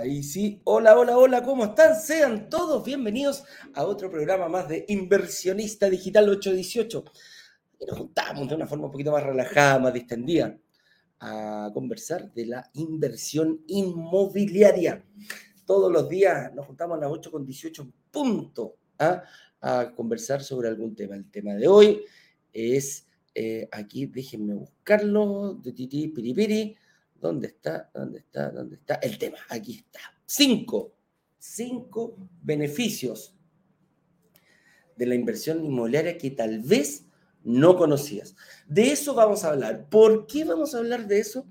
Ahí sí. Hola, hola, hola, ¿cómo están? Sean todos bienvenidos a otro programa más de Inversionista Digital 818. Y nos juntamos de una forma un poquito más relajada, más distendida, a conversar de la inversión inmobiliaria. Todos los días nos juntamos a las 8 con 18 puntos ¿ah? a conversar sobre algún tema. El tema de hoy es, eh, aquí déjenme buscarlo, de titi piripiri. ¿Dónde está? ¿Dónde está? ¿Dónde está? El tema, aquí está. Cinco, cinco beneficios de la inversión inmobiliaria que tal vez no conocías. De eso vamos a hablar. ¿Por qué vamos a hablar de eso?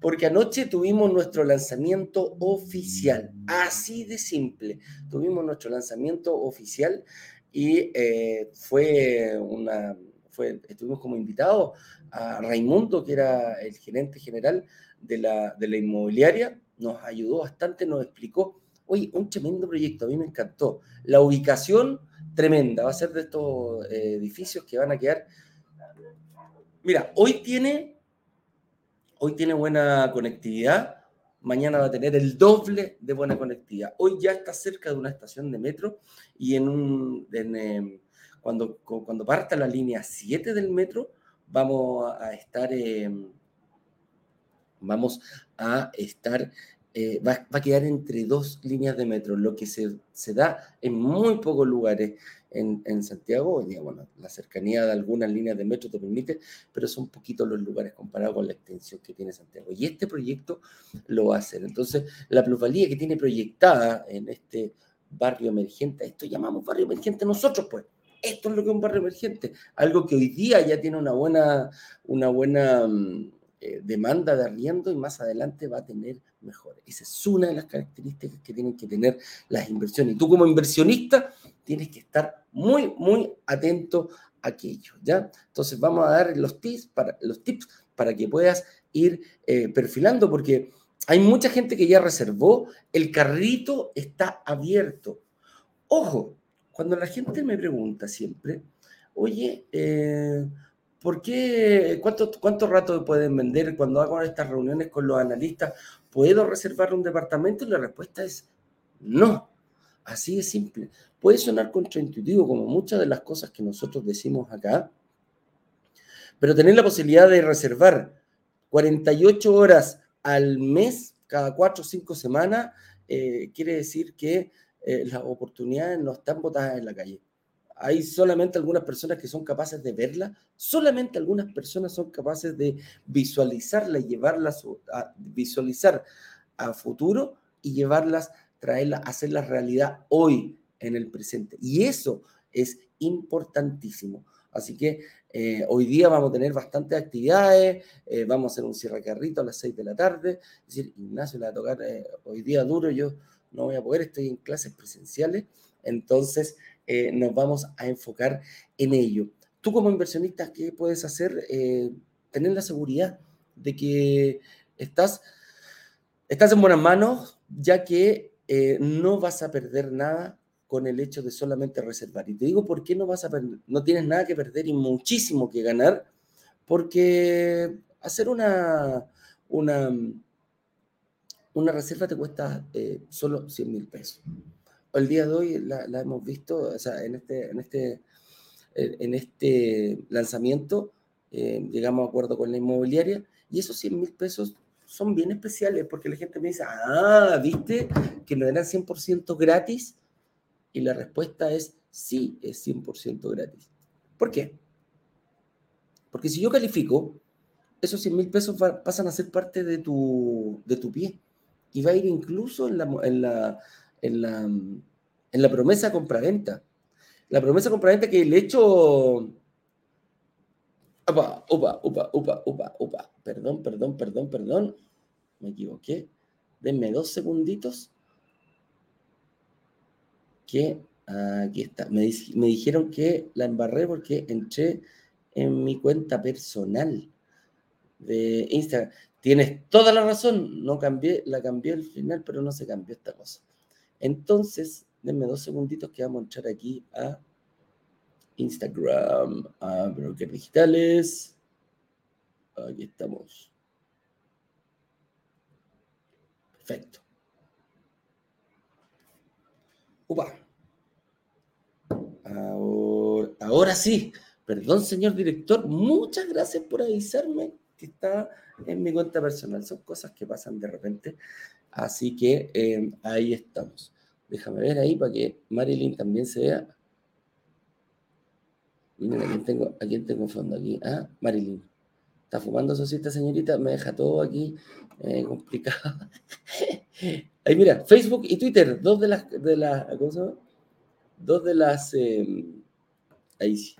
Porque anoche tuvimos nuestro lanzamiento oficial, así de simple. Tuvimos nuestro lanzamiento oficial y eh, fue una, fue, estuvimos como invitados a Raimundo, que era el gerente general de la, de la inmobiliaria, nos ayudó bastante, nos explicó, oye, un tremendo proyecto, a mí me encantó. La ubicación tremenda, va a ser de estos eh, edificios que van a quedar... Mira, hoy tiene, hoy tiene buena conectividad, mañana va a tener el doble de buena conectividad. Hoy ya está cerca de una estación de metro y en un, em, cuando, cuando parta la línea 7 del metro, vamos a estar... Eh, vamos a estar, eh, va, a quedar entre dos líneas de metro, lo que se, se da en muy pocos lugares en, en Santiago. Bueno, la cercanía de algunas líneas de metro te permite, pero son poquitos los lugares comparados con la extensión que tiene Santiago. Y este proyecto lo va a hacer. Entonces, la plusvalía que tiene proyectada en este barrio emergente, esto llamamos barrio emergente nosotros, pues. Esto es lo que es un barrio emergente, algo que hoy día ya tiene una buena, una buena mm, eh, demanda de arriendo y más adelante va a tener mejor. Esa es una de las características que tienen que tener las inversiones. Y tú como inversionista tienes que estar muy, muy atento a aquello, ¿ya? Entonces vamos a dar los tips para, los tips para que puedas ir eh, perfilando, porque hay mucha gente que ya reservó, el carrito está abierto. Ojo, cuando la gente me pregunta siempre, oye, eh, ¿Por qué? ¿Cuánto, ¿Cuánto rato pueden vender cuando hago estas reuniones con los analistas? ¿Puedo reservar un departamento? Y la respuesta es no. Así de simple. Puede sonar contraintuitivo, como muchas de las cosas que nosotros decimos acá, pero tener la posibilidad de reservar 48 horas al mes, cada 4 o 5 semanas, eh, quiere decir que eh, las oportunidades no están botadas en la calle hay solamente algunas personas que son capaces de verla, solamente algunas personas son capaces de visualizarla y llevarlas a visualizar a futuro y llevarlas, traerlas, hacerlas realidad hoy en el presente. Y eso es importantísimo. Así que eh, hoy día vamos a tener bastantes actividades, eh, vamos a hacer un cierre carrito a las 6 de la tarde. Es decir, Ignacio le va a tocar eh, hoy día duro, yo no voy a poder, estoy en clases presenciales. Entonces, eh, nos vamos a enfocar en ello. Tú como inversionista, ¿qué puedes hacer? Eh, tener la seguridad de que estás, estás en buenas manos, ya que eh, no vas a perder nada con el hecho de solamente reservar. Y te digo por qué no vas a no tienes nada que perder y muchísimo que ganar, porque hacer una, una, una reserva te cuesta solo 100 mil pesos el día de hoy la, hemos visto, en este, en este, en este lanzamiento eh, llegamos a acuerdo con la inmobiliaria y esos 100 mil pesos son bien especiales porque la gente me dice, ah, ¿viste que no eran 100% gratis? Y la respuesta es sí, es 100% gratis. ¿Por qué? Porque si yo califico, esos 100 mil pesos pasan a ser parte de tu, de tu pie y va a ir incluso en la en la, en la promesa compraventa. La promesa compraventa que el hecho... Upa, upa, upa, upa, upa, upa. Perdón, perdón, perdón, perdón. Me equivoqué. Denme dos segunditos. Que aquí está. Me, me dijeron que la embarré porque entré en mi cuenta personal de Instagram. Tienes toda la razón, no cambié, la cambié al final, pero no se cambió esta cosa. Entonces, denme dos segunditos que vamos a entrar aquí a Instagram, a Broker Digitales. Aquí estamos. Perfecto. Upa. Ahora, sí. Perdón, señor director. Muchas gracias por avisarme que está en mi cuenta personal. Son cosas que pasan de repente. Así que eh, ahí estamos. Déjame ver ahí para que Marilyn también se vea. Miren a quién tengo, a quién tengo fondo aquí. Ah, Marilyn. Está fumando su cita, señorita. Me deja todo aquí eh, complicado. ahí mira, Facebook y Twitter, dos de las, de las, ¿cómo? Dos de las, em, ahí sí.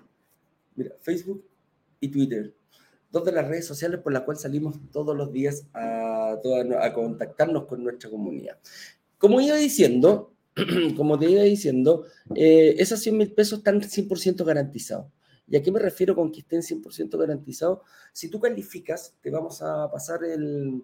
Mira, Facebook y Twitter. Dos de las redes sociales por las cuales salimos todos los días a, a contactarnos con nuestra comunidad. Como iba diciendo, como te iba diciendo, eh, esos 100 mil pesos están 100% garantizados. ¿Y a qué me refiero con que estén 100% garantizados? Si tú calificas, te vamos a pasar el,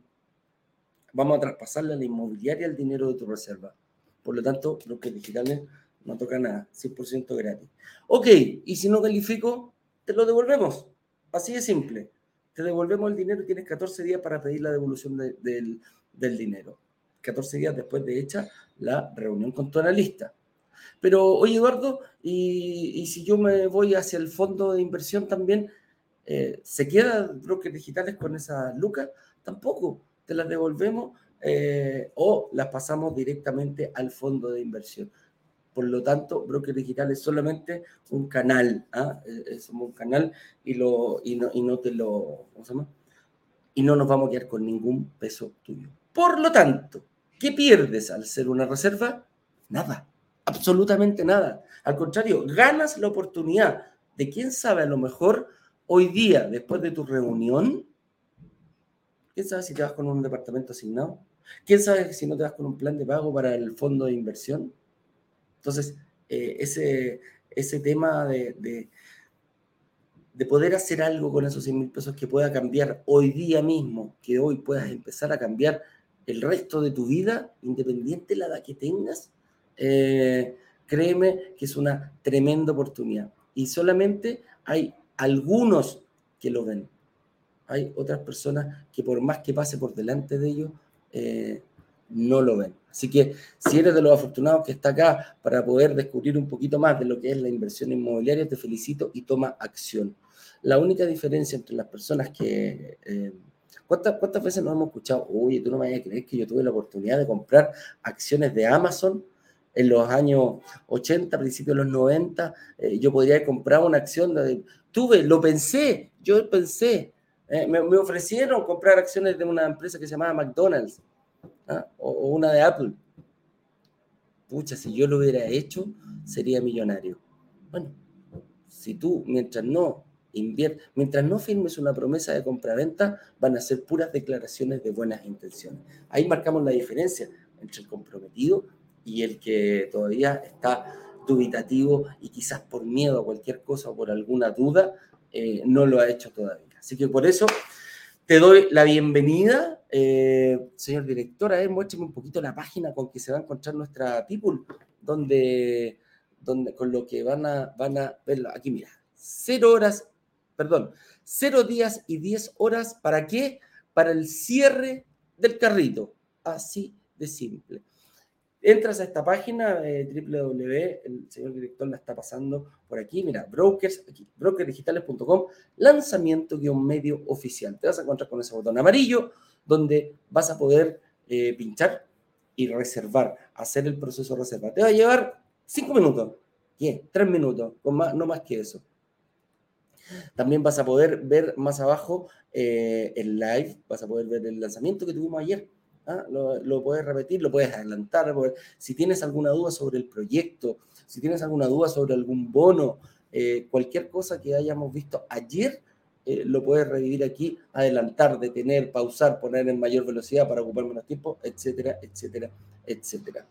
vamos a traspasarle a la inmobiliaria el dinero de tu reserva. Por lo tanto, los que digitales no toca nada, 100% gratis. Ok, y si no califico, te lo devolvemos. Así de simple. Te devolvemos el dinero y tienes 14 días para pedir la devolución del, del dinero. 14 días después de hecha la reunión con tu analista. Pero, oye, Eduardo, y, si yo me voy hacia el fondo de inversión también, eh, ¿se quedan brokers digitales con esa lucas? Tampoco, te las devolvemos eh, o las pasamos directamente al fondo de inversión. Por lo tanto, broker digital es solamente un canal, ¿ah? es un canal y, lo, y, no, y no te lo, ¿cómo se llama? Y no nos vamos a quedar con ningún peso tuyo. Por lo tanto, ¿qué pierdes al ser una reserva? Nada, absolutamente nada. Al contrario, ganas la oportunidad de, quién sabe, a lo mejor hoy día, después de tu reunión, quién sabe si te vas con un departamento asignado, quién sabe si no te vas con un plan de pago para el fondo de inversión. Entonces, eh, ese, ese tema de, de, de, poder hacer algo con esos 100 mil pesos que pueda cambiar hoy día mismo, que hoy puedas empezar a cambiar el resto de tu vida, independiente de la edad que tengas, eh, créeme que es una tremenda oportunidad. Y solamente hay algunos que lo ven. Hay otras personas que por más que pase por delante de ellos, eh, no lo ven. Así que si eres de los afortunados que está acá para poder descubrir un poquito más de lo que es la inversión inmobiliaria, te felicito y toma acción. La única diferencia entre las personas que... Eh, ¿cuántas, ¿Cuántas veces nos hemos escuchado? Oye, tú no me vayas a creer que yo tuve la oportunidad de comprar acciones de Amazon en los años 80, principios de los 90, eh, yo podría haber comprado una acción, de, tuve, lo pensé, yo pensé, eh, me, ofrecieron comprar acciones de una empresa que se llamaba McDonald's ¿ah? o, una de Apple. Pucha, si yo lo hubiera hecho, sería millonario. Bueno, si tú, mientras no inviertes, mientras no firmes una promesa de compra-venta, van a ser puras declaraciones de buenas intenciones. Ahí marcamos la diferencia entre el comprometido y el que todavía está dubitativo y quizás por miedo a cualquier cosa o por alguna duda, eh, no lo ha hecho todavía. Así que por eso te doy la bienvenida, eh, señor director. A ver, muéstrame un poquito la página con que se va a encontrar nuestra people, donde, donde con lo que van a, van a verlo. Aquí, mira, cero horas, perdón, cero días y diez horas. ¿Para qué? Para el cierre del carrito. Así de simple. Entras a esta página, eh, www, el señor director la está pasando por aquí, mira, brokers, aquí, brokerdigitales.com, lanzamiento guion medio oficial. Te vas a encontrar con ese botón amarillo donde vas a poder eh, pinchar y reservar, hacer el proceso de reserva. Te va a llevar cinco minutos, ¿qué? Tres minutos, con más, no más que eso. También vas a poder ver más abajo eh, el live, vas a poder ver el lanzamiento que tuvimos ayer ¿ah? Lo, puedes repetir, lo puedes adelantar. Si tienes alguna duda sobre el proyecto, si tienes alguna duda sobre algún bono, eh, cualquier cosa que hayamos visto ayer, eh, lo puedes revivir aquí, adelantar, detener, pausar, poner en mayor velocidad para ocupar menos tiempo, etcétera, etcétera, etcétera.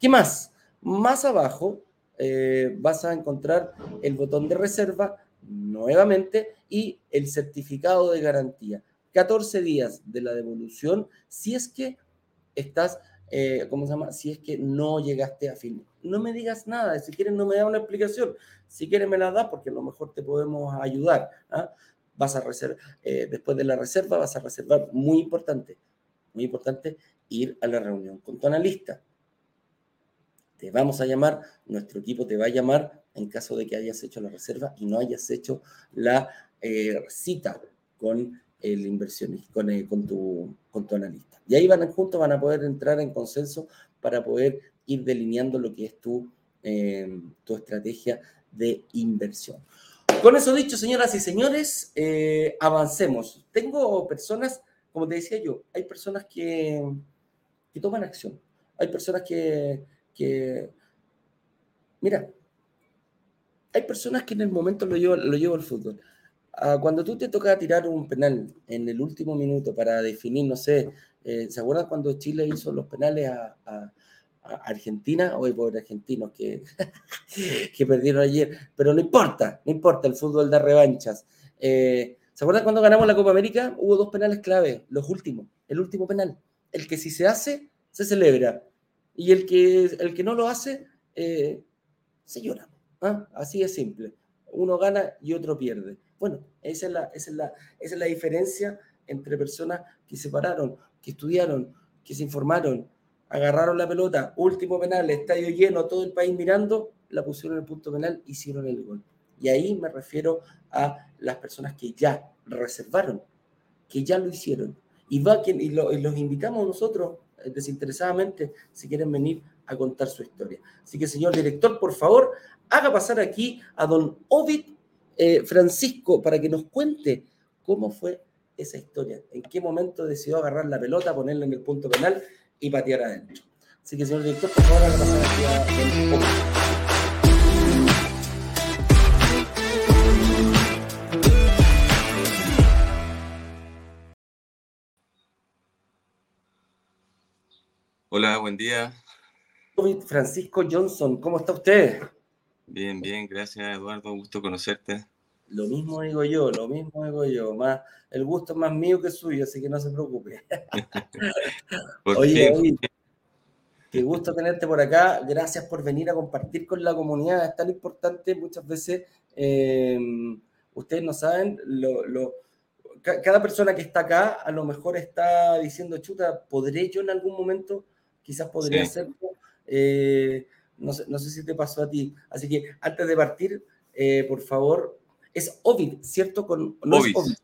¿Qué más? Más abajo eh, vas a encontrar el botón de reserva nuevamente y el certificado de garantía. 14 días de la devolución si es que estás, eh, ¿cómo se llama? Si es que no llegaste a fin. No me digas nada, si quieres no me da una explicación, si quieres me la da porque a lo mejor te podemos ayudar. ¿ah? Vas a reservar, eh, después de la reserva vas a reservar, muy importante, muy importante, ir a la reunión con tu analista. te vamos a llamar, nuestro equipo te va a llamar en caso de que hayas hecho la reserva y no hayas hecho la eh, cita con el inversionista, con, eh, con, tu, con tu analista. Y ahí van juntos, van a poder entrar en consenso para poder ir delineando lo que es tu, eh, tu estrategia de inversión. Con eso dicho, señoras y señores, avancemos. Tengo personas, como te decía yo, hay personas que, que toman acción. Hay personas que, que, mira, hay personas que en el momento lo llevo, lo llevo al fútbol. Ah, cuando tú te toca tirar un penal en el último minuto para definir, no sé, eh, ¿se acuerdan cuando Chile hizo los penales a, Argentina? Hoy por argentinos que, que perdieron ayer, pero no importa, no importa, el fútbol da revanchas. Eh, ¿Se acuerdan cuando ganamos la Copa América? Hubo dos penales clave, los últimos, el último penal. El que si se hace, se celebra. Y el que, el que no lo hace, eh, se llora. ¿ah? Así es simple. Uno gana y otro pierde. Bueno, esa es, la, esa, es la, esa es la diferencia entre personas que se pararon, que estudiaron, que se informaron, agarraron la pelota, último penal, estadio lleno, todo el país mirando, la pusieron en el punto penal, hicieron el gol. Y ahí me refiero a las personas que ya reservaron, que ya lo hicieron. Y, va, y, y los invitamos nosotros eh, desinteresadamente si quieren venir a contar su historia. Así que, señor director, por favor, haga pasar aquí a don Ovid eh, Francisco para que nos cuente cómo fue esa historia, en qué momento decidió agarrar la pelota, ponerla en el punto penal y patear adentro. Así que, señor director, por favor, pasar aquí a Hola, buen día. Francisco Johnson, ¿cómo está usted? Bien, bien, gracias Eduardo, gusto conocerte. Lo mismo digo yo, lo mismo digo yo, más, el gusto es más mío que suyo, así que no se preocupe. Oye, qué gusto tenerte por acá, gracias por venir a compartir con la comunidad, es tan importante, muchas veces, eh, ustedes no saben, lo, lo, cada persona que está acá a lo mejor está diciendo, chuta, ¿podré yo en algún momento? Quizás podría sí. hacerlo. Eh, no sé, no sé, si te pasó a ti. Así que antes de partir, eh, por favor, es Ovid, ¿cierto? Con, no Ovis. Es Ovid.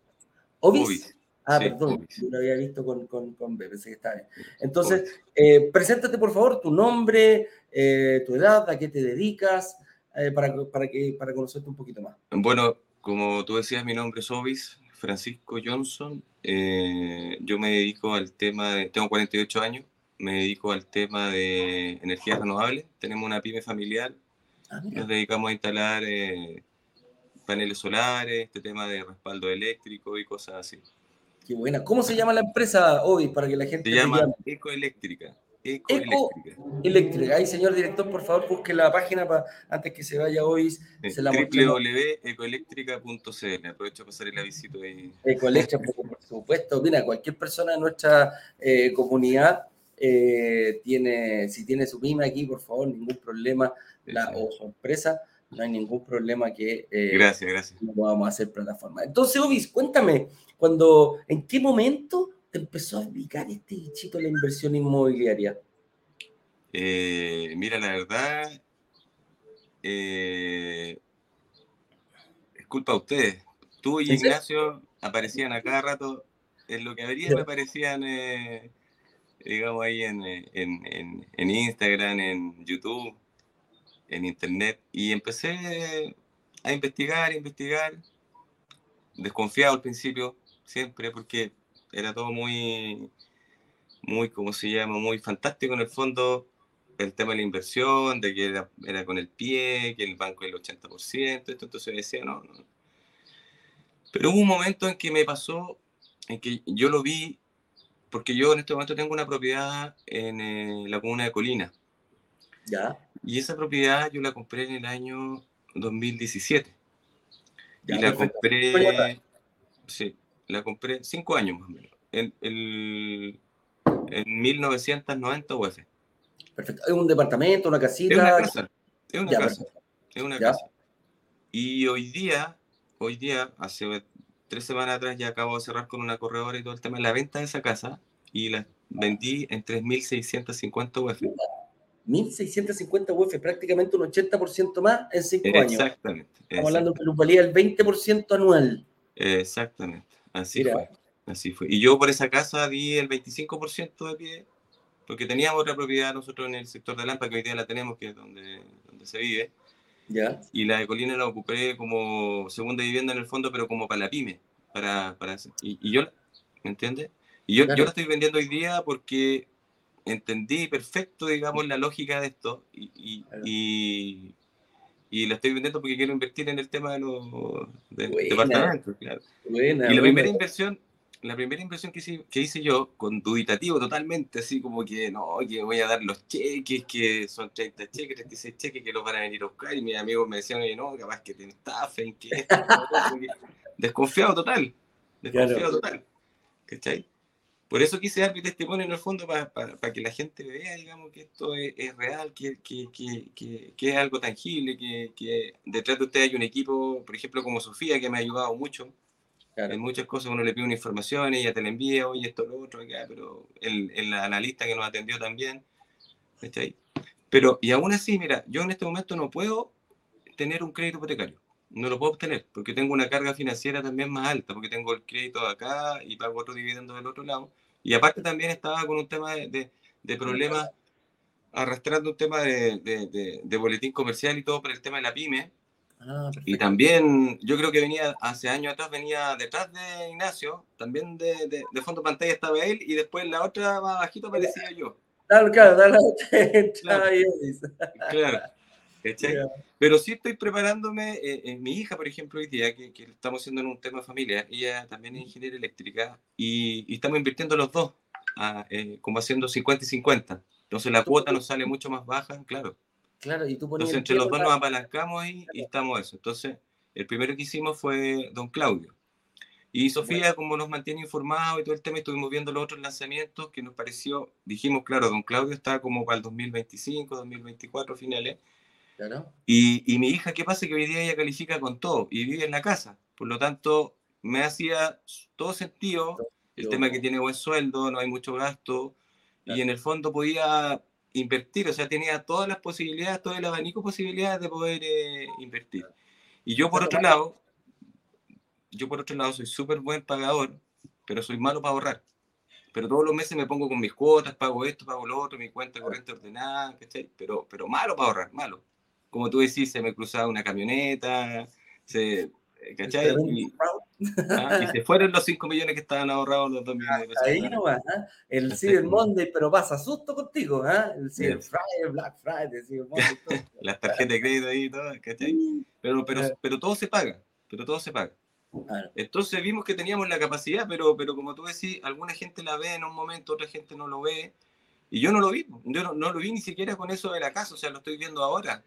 ¿Ovis? Ovis. Ah, Sí, perdón, Ovis. yo lo había visto con, con, con B, pensé que estaba bien. Entonces, eh, preséntate por favor, tu nombre, eh, tu edad, a qué te dedicas, eh, para, para, que, para conocerte un poquito más. Bueno, como tú decías, mi nombre es Ovis, Francisco Johnson. Yo me dedico al tema de, tengo 48 años, me dedico al tema de energías renovables. Tenemos una pyme familiar, Ah, nos dedicamos a instalar eh, paneles solares, este tema de respaldo eléctrico y cosas así. Qué buena. ¿Cómo se llama la empresa, Ovid, para que la gente Se te llama? Ecoeléctrica. Eco Ecoeléctrica. Eléctrica. Ahí, señor director, por favor, busque la página para antes que se vaya hoy. Se la www.ecoeléctrica.cl. Aprovecho a pasar el avisito ahí. Ecoeléctrica, por por supuesto. Mira, cualquier persona de nuestra eh, comunidad eh, tiene, si tiene su pyme aquí, por favor, ningún problema, la, o su empresa, no hay ningún problema que eh, Gracias, gracias. no podamos hacer plataforma. Entonces, Obis, cuéntame, cuando, ¿en qué momento te empezó a picar este bichito la inversión inmobiliaria? Eh, mira, la verdad, es culpa de ustedes. Tú y. Ignacio aparecían a cada rato. En lo que habría me aparecían, digamos, ahí en, eh, en, en, en Instagram, en YouTube, en Internet. Y empecé a investigar, a investigar. Desconfiado al principio, siempre, porque era todo muy, muy, ¿cómo se llama? Muy fantástico en el fondo el tema de la inversión, de que era, era con el pie, que el banco el 80%, esto, entonces decía, no, no. Pero hubo un momento en que me pasó, en que yo lo vi, porque yo en este momento tengo una propiedad en eh, la comuna de Colina, Ya, y esa propiedad yo la compré en el año 2017, ya, y la compré, sí, la compré cinco años más o menos, en, el, en 1990 UF. Perfecto. ¿Es un departamento, una casita? Es una casa, es una Ya, casa. Es una casa. Y hoy día, hoy día, hace tres semanas atrás, ya acabo de cerrar con una corredora y todo el tema de la venta de esa casa y la vendí en 3.650 UF. 1.650 UF, prácticamente un 80% más en 5 años. Exactamente. Estamos hablando de plusvalía del 20% anual. Exactamente. Así fue. Así fue. Y yo por esa casa di el 25% de pie, porque teníamos otra propiedad nosotros en el sector de Lampa, que hoy día la tenemos, que es donde, donde se vive. ¿Ya? Y la de Colina la ocupé como segunda vivienda en el fondo, pero como para la pyme. Para, para y, y yo, ¿me entiendes? Y yo, yo la estoy vendiendo hoy día porque entendí perfecto, digamos, la lógica de esto y, y, y, la estoy vendiendo porque quiero invertir en el tema de los departamentos, claro. y la primera inversión, la primera inversión que hice, que hice yo, con duditativo totalmente, así como que no, que voy a dar los cheques, que son 30 cheques, 36 cheques, que los van a venir a buscar, y mis amigos me decían, oye, no, capaz que tiene estafa, que desconfiado total, desconfiado total, ¿cachai? Por eso quise dar mi testimonio en el fondo para, que la gente vea, digamos, que esto es, real, que, es algo tangible, que, detrás de usted hay un equipo, por ejemplo, como Sofía, que me ha ayudado mucho. En muchas cosas uno le pide una información, ella te la envía, oye, esto, lo otro, acá, pero el, el analista que nos atendió también. Pero, y aún así, mira, yo en este momento no puedo tener un crédito hipotecario no lo puedo obtener porque tengo una carga financiera también más alta, porque tengo el crédito de acá y pago otro dividendo del otro lado. Y aparte también estaba con un tema de, de, problemas, arrastrando un tema de, de, de, boletín comercial y todo por el tema de la pyme. Ah, y también yo creo que venía hace años atrás, venía detrás de Ignacio, también de, de, fondo pantalla estaba él y después la otra más bajito aparecía yo. Claro, claro, claro. claro. Pero sí estoy preparándome, eh, eh, mi hija, por ejemplo, hoy día, que, estamos haciendo en un tema familia, ella también es ingeniera eléctrica y, estamos invirtiendo los dos, eh, como haciendo 50 y 50. Entonces la cuota nos sale mucho más baja, claro. Claro, y tú Entonces entre los dos nos apalancamos ahí y estamos eso. Entonces, el primero que hicimos fue don Claudio. Y Sofía, como nos mantiene informados y todo el tema, estuvimos viendo los otros lanzamientos que nos pareció, dijimos, claro, don Claudio está como para el 2025, 2024 finales y, mi hija, ¿qué pasa? Que hoy día ella califica con todo y vive en la casa. Por lo tanto, me hacía todo sentido el tema que tiene buen sueldo, no hay mucho gasto y en el fondo podía invertir, o sea, tenía todas las posibilidades, todo el abanico de posibilidades de poder eh, invertir. Y yo por otro lado, yo por otro lado soy súper buen pagador, pero soy malo para ahorrar. Pero todos los meses me pongo con mis cuotas, pago esto, pago lo otro, mi cuenta corriente ordenada, Pero, pero malo para ahorrar, malo como tú decís, se me cruzaba una camioneta, se, ¿cachai? Ah, y, se fueron los 5 millones que estaban ahorrados los 2 millones de pesos. Ahí nomás, ¿eh? el Cyber Monday, pero pasa susto contigo, ¿eh? El Cyber Friday, Black Friday, Cyber Monday. Todo. Las tarjetas de crédito ahí y todo, ¿cachai? Pero, pero, pero todo se paga, pero todo se paga. Entonces vimos que teníamos la capacidad, pero, pero como tú decís, alguna gente la ve en un momento, otra gente no lo ve. Y yo no lo vi, yo no, no lo vi ni siquiera con eso de la casa, o sea, lo estoy viendo ahora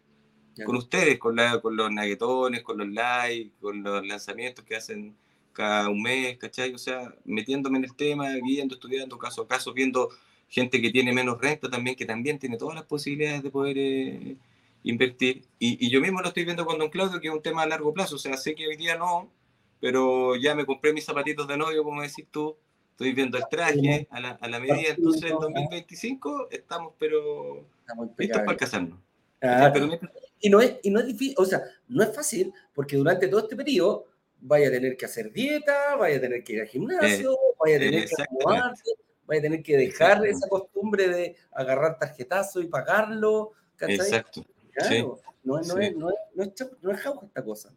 con ustedes, con, la, con los naguetones, con los likes, con los lanzamientos que hacen cada un mes, ¿cachai? O sea, metiéndome en el tema, viendo, estudiando caso a caso, viendo gente que tiene menos renta también, que también tiene todas las posibilidades de poder eh, invertir. Y, y, yo mismo lo estoy viendo con Don Claudio, que es un tema a largo plazo. O sea, sé que hoy día no, pero ya me compré mis zapatitos de novio, como decís tú. Estoy viendo el traje a la, a la medida. Entonces, en 2025 estamos, pero listos para casarnos. Ah, y, no es, y no es difícil, o sea, no es fácil porque durante todo este periodo vaya a tener que hacer dieta, vaya a tener que ir al gimnasio, vaya a tener que acomodarse, vaya a tener que dejar esa costumbre de agarrar tarjetazo y pagarlo. Exacto. no, no, es, no, es, no, es, no es esta cosa.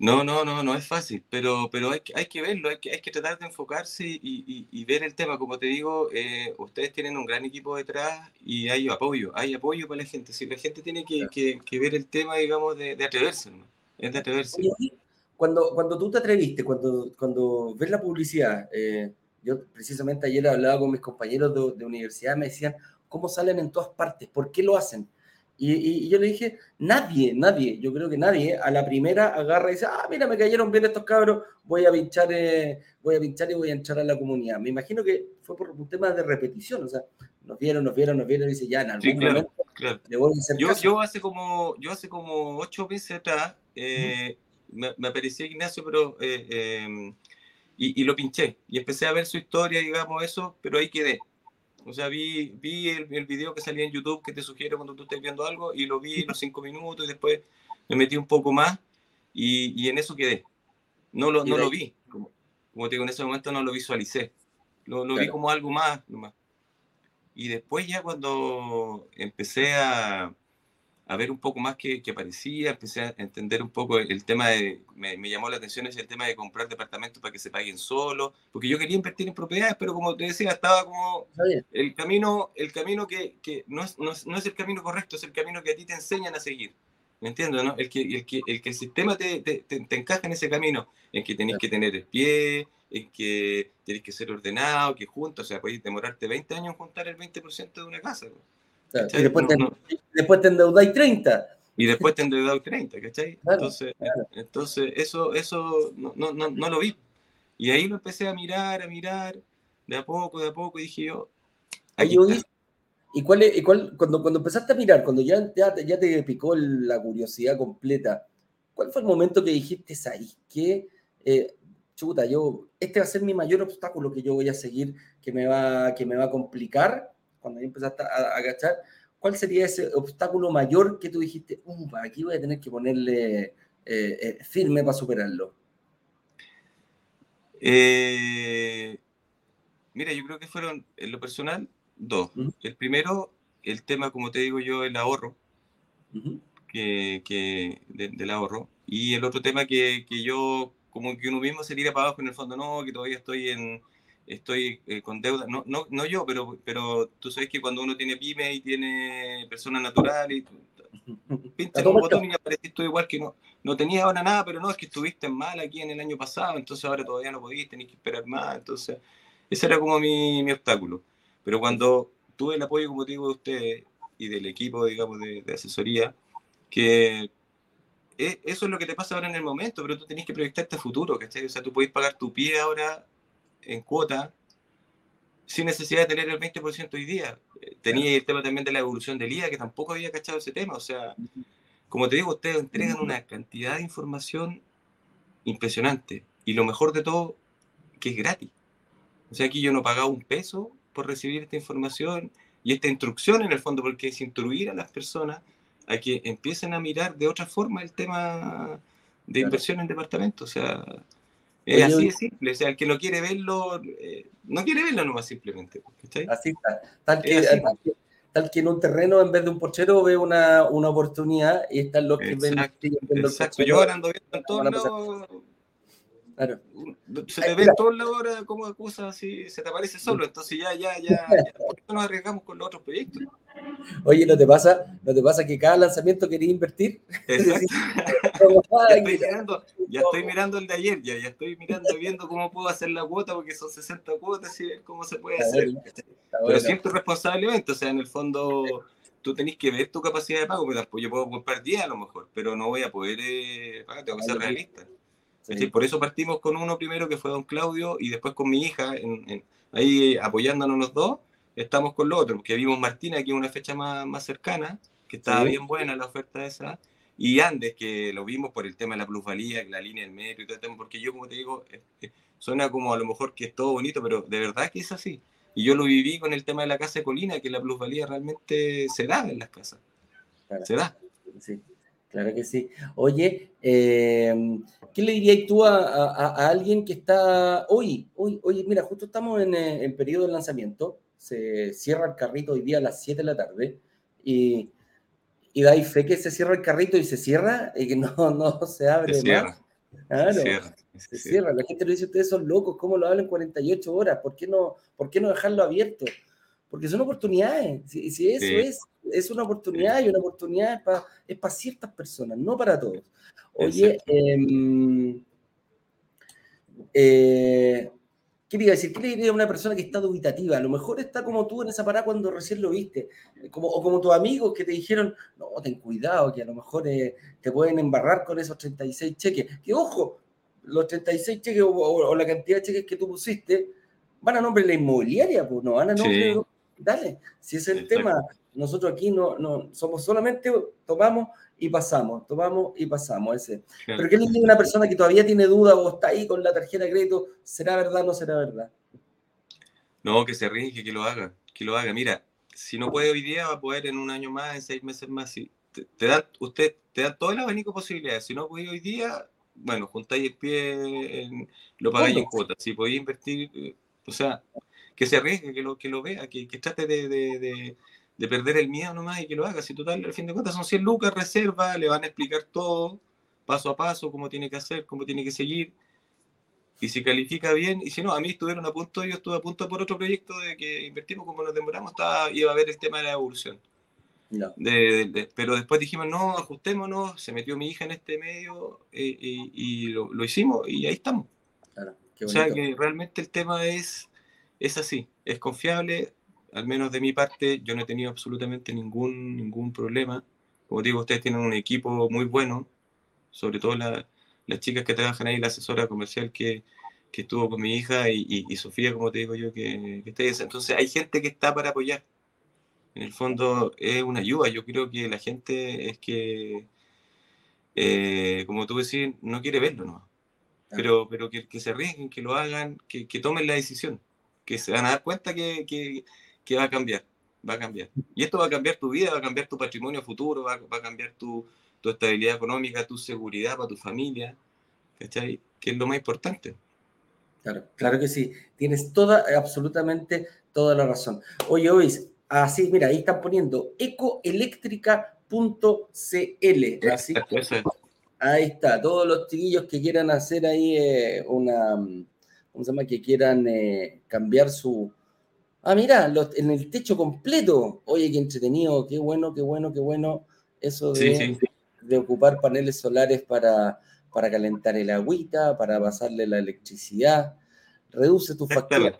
No, no, no, no es fácil, pero, pero hay, que, hay que verlo, hay que, hay que tratar de enfocarse y, y, ver el tema. Como te digo, eh, ustedes tienen un gran equipo detrás y hay apoyo, hay apoyo para la gente. Si la gente tiene que, que, ver el tema, digamos, de, de atreverse, ¿no? es de atreverse. cuando, cuando tú te atreviste, cuando, cuando ves la publicidad, eh, yo precisamente ayer hablaba con mis compañeros de, de universidad, me decían, ¿cómo salen en todas partes? ¿Por qué lo hacen? Y, yo le dije, nadie, nadie, yo creo que nadie a la primera agarra y dice, ah, mira, me cayeron bien estos cabros, voy a pinchar, eh, voy a pinchar y voy a entrar a la comunidad. Me imagino que fue por un tema de repetición, o sea, nos vieron, nos vieron, nos vieron y dice, ya, en algún momento le voy a hacer yo, yo hace como, yo hace como ocho meses atrás, eh, me, me, apareció Ignacio, pero, eh, em, y, y lo pinché, y empecé a ver su historia, digamos, eso, pero ahí quedé O sea, vi, vi el, el, video que salía en YouTube que te sugiere cuando tú estés viendo algo y lo vi los cinco minutos y después me metí un poco más y, y en eso quedé. No lo, no lo vi. Como, como, te digo, en ese momento no lo visualicé. Lo, lo claro. vi como algo más, nomás. Y después ya cuando empecé a, a ver un poco más qué, qué, parecía, empecé a entender un poco el tema de, me, me llamó la atención ese el tema de comprar departamentos para que se paguen solo, porque yo quería invertir en propiedades, pero como te decía, estaba como el camino, el camino que, que no, es, no, es, no, es, el camino correcto, es el camino que a ti te enseñan a seguir. ¿Me entiendes? ¿no? El, que, el, que, el que el sistema te, te, te, te encaja en ese camino, en que tenés que tener el pie, en que tenés que ser ordenado, que juntos, o sea, podéis demorarte 20 años en juntar el 20% de una casa. ¿no? Claro, y después, te, no, después te endeudáis 30. Y después te endeudáis 30, ¿cachai? Claro, entonces, claro. entonces, eso, eso no, no, no, no, lo vi. Y ahí lo empecé a mirar, a mirar, de a poco, de a poco, y dije yo. Ahí ¿Y cuál, es, y cuál cuando, cuando empezaste a mirar, cuando ya, ya, ya te picó la curiosidad completa, ¿cuál fue el momento que dijiste, ahí que eh, chuta, yo, este va a ser mi mayor obstáculo que yo voy a seguir, que me va, que me va a complicar? Cuando ya empezaste a, agachar, ¿cuál sería ese obstáculo mayor que tú dijiste, uh, aquí voy a tener que ponerle eh, eh, firme para superarlo? Eh, mira, yo creo que fueron, en lo personal, dos. Uh -huh. El primero, el tema, como te digo yo, el ahorro, uh -huh. que, que de, del ahorro. Y el otro tema que, que, yo, como que uno mismo se tira para abajo en el fondo, no, que todavía estoy en estoy eh, con deuda, no, no, no yo, pero, pero tú sabes que cuando uno tiene pyme y tiene personas naturales, pinchas un botón y apareces tú igual que no, no tenías ahora nada, pero no, es que estuviste mal aquí en el año pasado, entonces ahora todavía no podías, tenés que esperar más, entonces ese era como mi, mi obstáculo. Pero cuando tuve el apoyo, como te digo, de ustedes y del equipo, digamos, de, de asesoría, que e, eso es lo que te pasa ahora en el momento, pero tú tenés que proyectarte a futuro, ¿cachai? O sea, tú podés pagar tu pie ahora en cuota sin necesidad de tener el 20% hoy día. Tenía el tema también de la evolución del IA, que tampoco había cachado ese tema. O sea, como te digo, ustedes entregan una cantidad de información impresionante. Y lo mejor de todo, que es gratis. O sea, aquí yo no pagaba un peso por recibir esta información y esta instrucción en el fondo, porque es instruir a las personas a que empiecen a mirar de otra forma el tema de inversión en departamentos. O sea, es así de simple. O sea, el que no quiere verlo, eh, no quiere verlo nomás simplemente. ¿cachai? Así está. Tal que, tal que, tal, que, en un terreno, en vez de un porchero, ve una, una oportunidad y están los que exacto, ven. Exacto. Yo ahora ando viendo en todos. Claro. Se te ve en todos lados ahora como cosas así, se te aparece solo, entonces ya, ya, ya, ya, ¿por qué no nos arriesgamos con los otros proyectos? Oye, ¿no te pasa, ¿no te pasa que cada lanzamiento querías invertir? Exacto. Ya, estoy mirando, ya estoy mirando el de ayer, ya, ya estoy mirando, viendo cómo puedo hacer la cuota, porque son 60 cuotas y ver cómo se puede hacer. Pero siempre responsablemente, o sea, en el fondo tú tenés que ver tu capacidad de pago, pues yo puedo comprar 10 a lo mejor, pero no voy a poder eh, pagar, tengo que ser realista. Sí. Por eso partimos con uno primero, que fue don Claudio, y después con mi hija, en, en, ahí apoyándonos los dos, estamos con lo otro, porque vimos Martina, que es una fecha más, más cercana, que estaba sí. bien buena la oferta esa, y Andes, que lo vimos por el tema de la plusvalía, la línea del metro y todo el tema, porque yo, como te digo, eh, suena como a lo mejor que es todo bonito, pero de verdad que es así. Y yo lo viví con el tema de la casa de Colina, que la plusvalía realmente se da en las casas. Claro. Se da. Sí. Claro que sí. Oye, eh, ¿qué le dirías tú a, a, a, alguien que está hoy? Hoy, oye, mira, justo estamos en, eh, en, periodo de lanzamiento. Se cierra el carrito hoy día a las 7 de la tarde. Y, y dais fe que se cierra el carrito y se cierra y que no, no se abre. Se cierra. Claro, se cierra. Se cierra. La gente le dice, ustedes son locos, ¿cómo lo hablan 48 horas? ¿Por qué no, por qué no dejarlo abierto? Porque son oportunidades. Si, si eso sí. es es una oportunidad y una oportunidad es para es para ciertas personas, no para todos. Oye, eh, eh, ¿qué le iba a decir? ¿Qué le diría a una persona que está dubitativa? A lo mejor está como tú en esa parada cuando recién lo viste, como, o como tus amigos que te dijeron, no, ten cuidado, que a lo mejor eh, te pueden embarrar con esos 36 cheques. Que ojo, los 36 cheques o, o, o la cantidad de cheques que tú pusiste van a nombre de la inmobiliaria, pues no van a nombre sí. de... Dale, si es el Exacto. tema, nosotros aquí no, no somos solamente tomamos y pasamos, tomamos y pasamos. Ese. Claro. Pero ¿qué le dice una persona que todavía tiene duda o está ahí con la tarjeta de crédito? ¿Será verdad o no será verdad? No, que se arriesgue, que lo haga, que lo haga. Mira, si no puede hoy día, va a poder en un año más, en seis meses más. Si te, da, usted te da todo el abanico de posibilidades. Si no puede hoy día, bueno, juntáis el pie, lo pagáis en cuotas. Si podéis invertir, eh, o sea, que se arriesgue, que lo, que lo vea, que, que trate de, de, de, perder el miedo nomás y que lo haga. Si total, al fin de cuentas son 100 lucas, reserva, le van a explicar todo, paso a paso, cómo tiene que hacer, cómo tiene que seguir. Y si califica bien, y si no, a mí estuvieron a punto, yo estuve a punto por otro proyecto de que invertimos como nos demoramos, estaba, iba a ver el tema de la evolución. pero después dijimos, no, ajustémonos, se metió mi hija en este medio eh, y, lo, lo, hicimos y ahí estamos. o sea que realmente el tema es es así, es confiable, al menos de mi parte, yo no he tenido absolutamente ningún, ningún problema. Como digo, ustedes tienen un equipo muy bueno, sobre todo las chicas que trabajan ahí, la asesora comercial que, que estuvo con mi hija y, y, Sofía, como te digo yo, que, que está Entonces hay gente que está para apoyar. En el fondo es una ayuda. Yo creo que la gente es que, eh, como tú decís, no quiere verlo, ¿no? Pero, pero que, que se arriesguen, que lo hagan, que, que tomen la decisión que se van a dar cuenta que, que, va a cambiar, va a cambiar. Y esto va a cambiar tu vida, va a cambiar tu patrimonio futuro, va, va a cambiar tu, tu, estabilidad económica, tu seguridad para tu familia, ¿cachai? Que es lo más importante. Claro, claro que sí. Tienes toda, absolutamente toda la razón. Oye, oís, así, mira, ahí están poniendo ecoeléctrica.cl. Así ahí está, todos los chiquillos que quieran hacer ahí eh, una ¿cómo se llama? Que quieran eh, cambiar su... Ah, mira, en el techo completo. Oye, qué entretenido, qué bueno, qué bueno, qué bueno. Eso de, de ocupar paneles solares para, para calentar el agüita, para pasarle la electricidad. Reduce tu factura.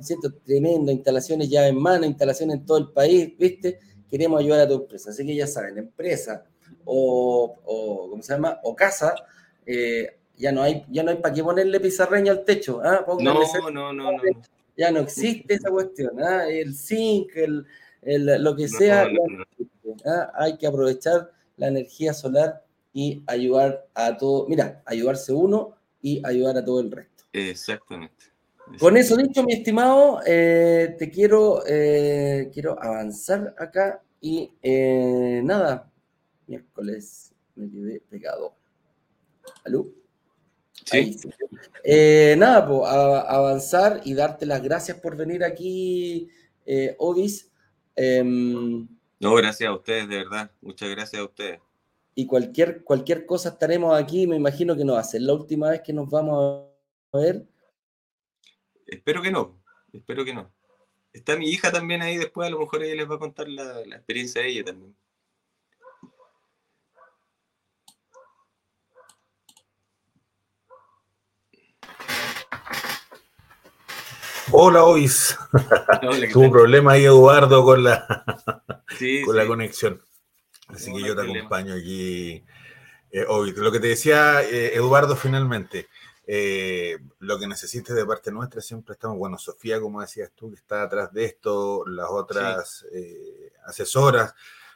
¿Cierto? Tremendo, instalaciones ya en mano, instalaciones en todo el país, ¿viste? Queremos ayudar a tu empresa. Así que ya saben, empresa o, o ¿cómo se llama? O casa, eh, ya no hay, ya no hay para qué ponerle pizarreño al techo. ¿ah? No, no, no, no, Ya no existe esa cuestión. ¿ah? El zinc, el, el, lo que sea, ¿ah? hay que aprovechar la energía solar y ayudar a todo, mira, ayudarse uno y ayudar a todo el resto. Exactamente. Con eso dicho, mi estimado, eh, te quiero, eh, quiero avanzar acá y eh, nada, miércoles me quedé pegado. ¿Aló? Eh, nada, pues, avanzar y darte las gracias por venir aquí, eh, Ovis. Em, no, gracias a ustedes, de verdad. Muchas gracias a ustedes. Y cualquier, cualquier cosa estaremos aquí, me imagino que no va a ser la última vez que nos vamos a ver. Espero que no, espero que no. Está mi hija también ahí, después a lo mejor ella les va a contar la, la experiencia de ella también. Hola, Ois. Tuvo un problema ahí, Eduardo, con la, con la conexión. Así que yo te acompaño aquí. Eh, Lo que te decía, eh, Eduardo, finalmente, eh, lo que necesites de parte nuestra, siempre estamos. Bueno, Sofía, como decías tú, que está atrás de esto, las otras eh, asesoras.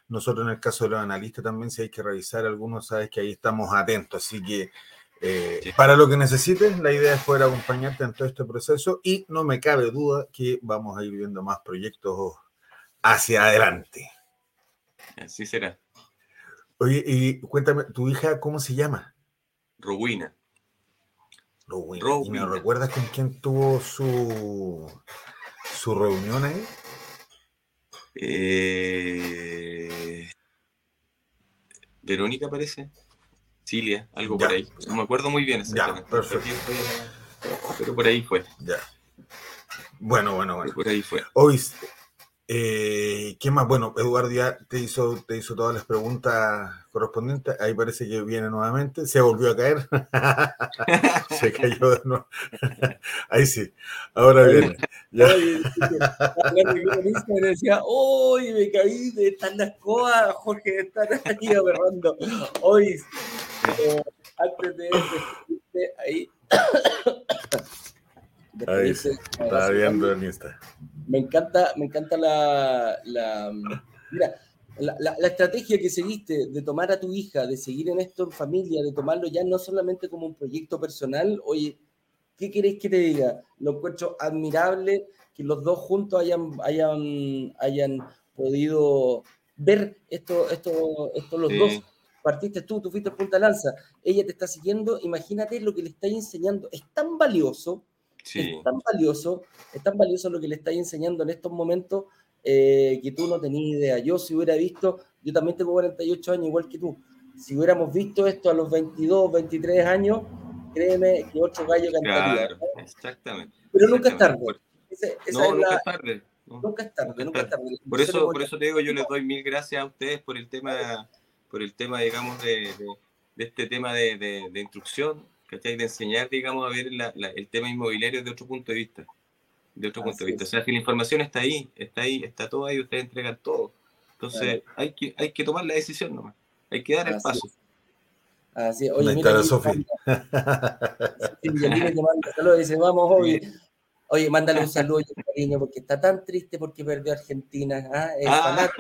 Nosotros, en el caso de los analistas, también, si hay que revisar algunos, sabes que ahí estamos atentos. Así que eh, para lo que necesites, la idea es poder acompañarte en todo este proceso y no me cabe duda que vamos a ir viendo más proyectos hacia adelante. Así será. Oye, y cuéntame, ¿tu hija cómo se llama? Rowena. Rowena. ¿Y me recuerdas con quién tuvo su, su reunión ahí? Eh, Verónica parece. Algo por ahí. No me acuerdo muy bien exactamente. Ya, perfecto. Pero por ahí fue. Ya. Bueno, bueno, bueno. Por ahí fue. Hoy, eh, ¿qué más? Bueno, Eduardo ya te hizo, te hizo todas las preguntas correspondientes. Ahí parece que viene nuevamente. Se volvió a caer. Se cayó de nuevo. Ahí sí. Ahora viene. Ya. me decía, ¡Uy! Me caí de tan las coas, Jorge, estar aquí aberrando. Hoy, eh, antes de ahí. Ahí sí. Está viendo en Insta. Me encanta, me encanta la, la mira, la, la, estrategia que seguiste de tomar a tu hija, de seguir en esto en familia, de tomarlo ya no solamente como un proyecto personal, oye, ¿Qué queréis que te diga? Lo encuentro admirable que los dos juntos hayan, hayan, hayan podido ver esto, esto, esto los dos. Partiste tú, tú fuiste punta lanza, ella te está siguiendo, imagínate lo que le está enseñando. Es tan valioso, es tan valioso, es tan valioso lo que le estáis enseñando en estos momentos eh, que tú no tenías idea. Yo si hubiera visto, yo también tengo 48 años igual que tú, si hubiéramos visto esto a los 22, 23 años, créeme que otro gallo cantaría. Claro, exactamente. Pero nunca es tarde. no, nunca es tarde. nunca es tarde, nunca es tarde. Por eso, por eso te digo, yo les doy mil gracias a ustedes por el tema, por el tema, digamos, de, de, este tema de, de, instrucción, ¿cachai? De enseñar, digamos, a ver la, el tema inmobiliario de otro punto de vista. De otro punto de vista. O sea, que la información está ahí, está ahí, está todo ahí, ustedes entregan todo. Entonces, hay, que, hay que tomar la decisión nomás. Hay que dar el paso. Así, oye, mira. Sofi. dice, vamos, hoy. Oye, mándale un saludo y un cariño porque está tan triste porque perdió Argentina. ¿ah? ah.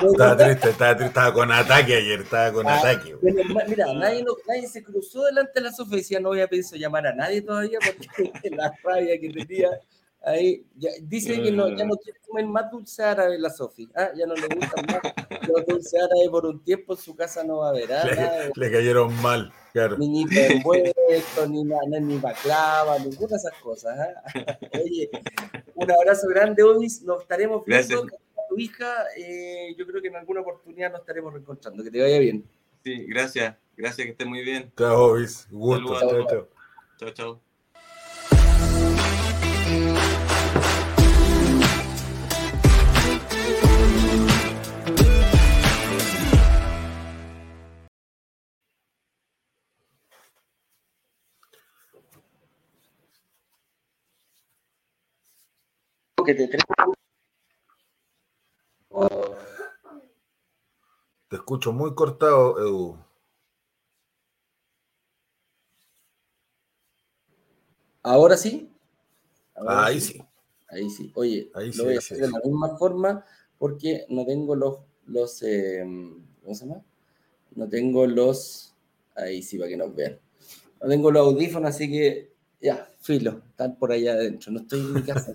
estaba triste, estaba triste, estaba con ataque ayer, estaba con ah, ataque. mira, nadie, nadie, se cruzó delante de la y decía, no voy a pensar llamar a nadie todavía porque la rabia que tenía Ahí dice que no, ya no quiere comer más dulce árabe la Sofi. ¿ah? Ya no le gusta más los dulce árabe por un tiempo en su casa no va a haber. ¿ah? Le, cayeron mal, claro. Ni ni envuelto, ni, ni, ni baclava, ninguna de esas cosas. ¿ah? Oye, un abrazo grande, Ovis. Nos estaremos viendo. Gracias. Tu hija, eh, yo creo que en alguna oportunidad nos estaremos reencontrando. Que te vaya bien. Sí, gracias. Gracias, que esté muy bien. Chao, Ovis. Gusto. Chao, chao. Chao, que te Te escucho muy cortado, Edu. ¿Ahora sí? Ahí sí. Ahí sí. Oye, lo voy a hacer de la misma forma porque no tengo los, los em, ¿cómo se llama? No tengo los, ahí sí, para que nos vean. No tengo los audífonos, así que ya, filo, están por allá adentro. No estoy en mi casa.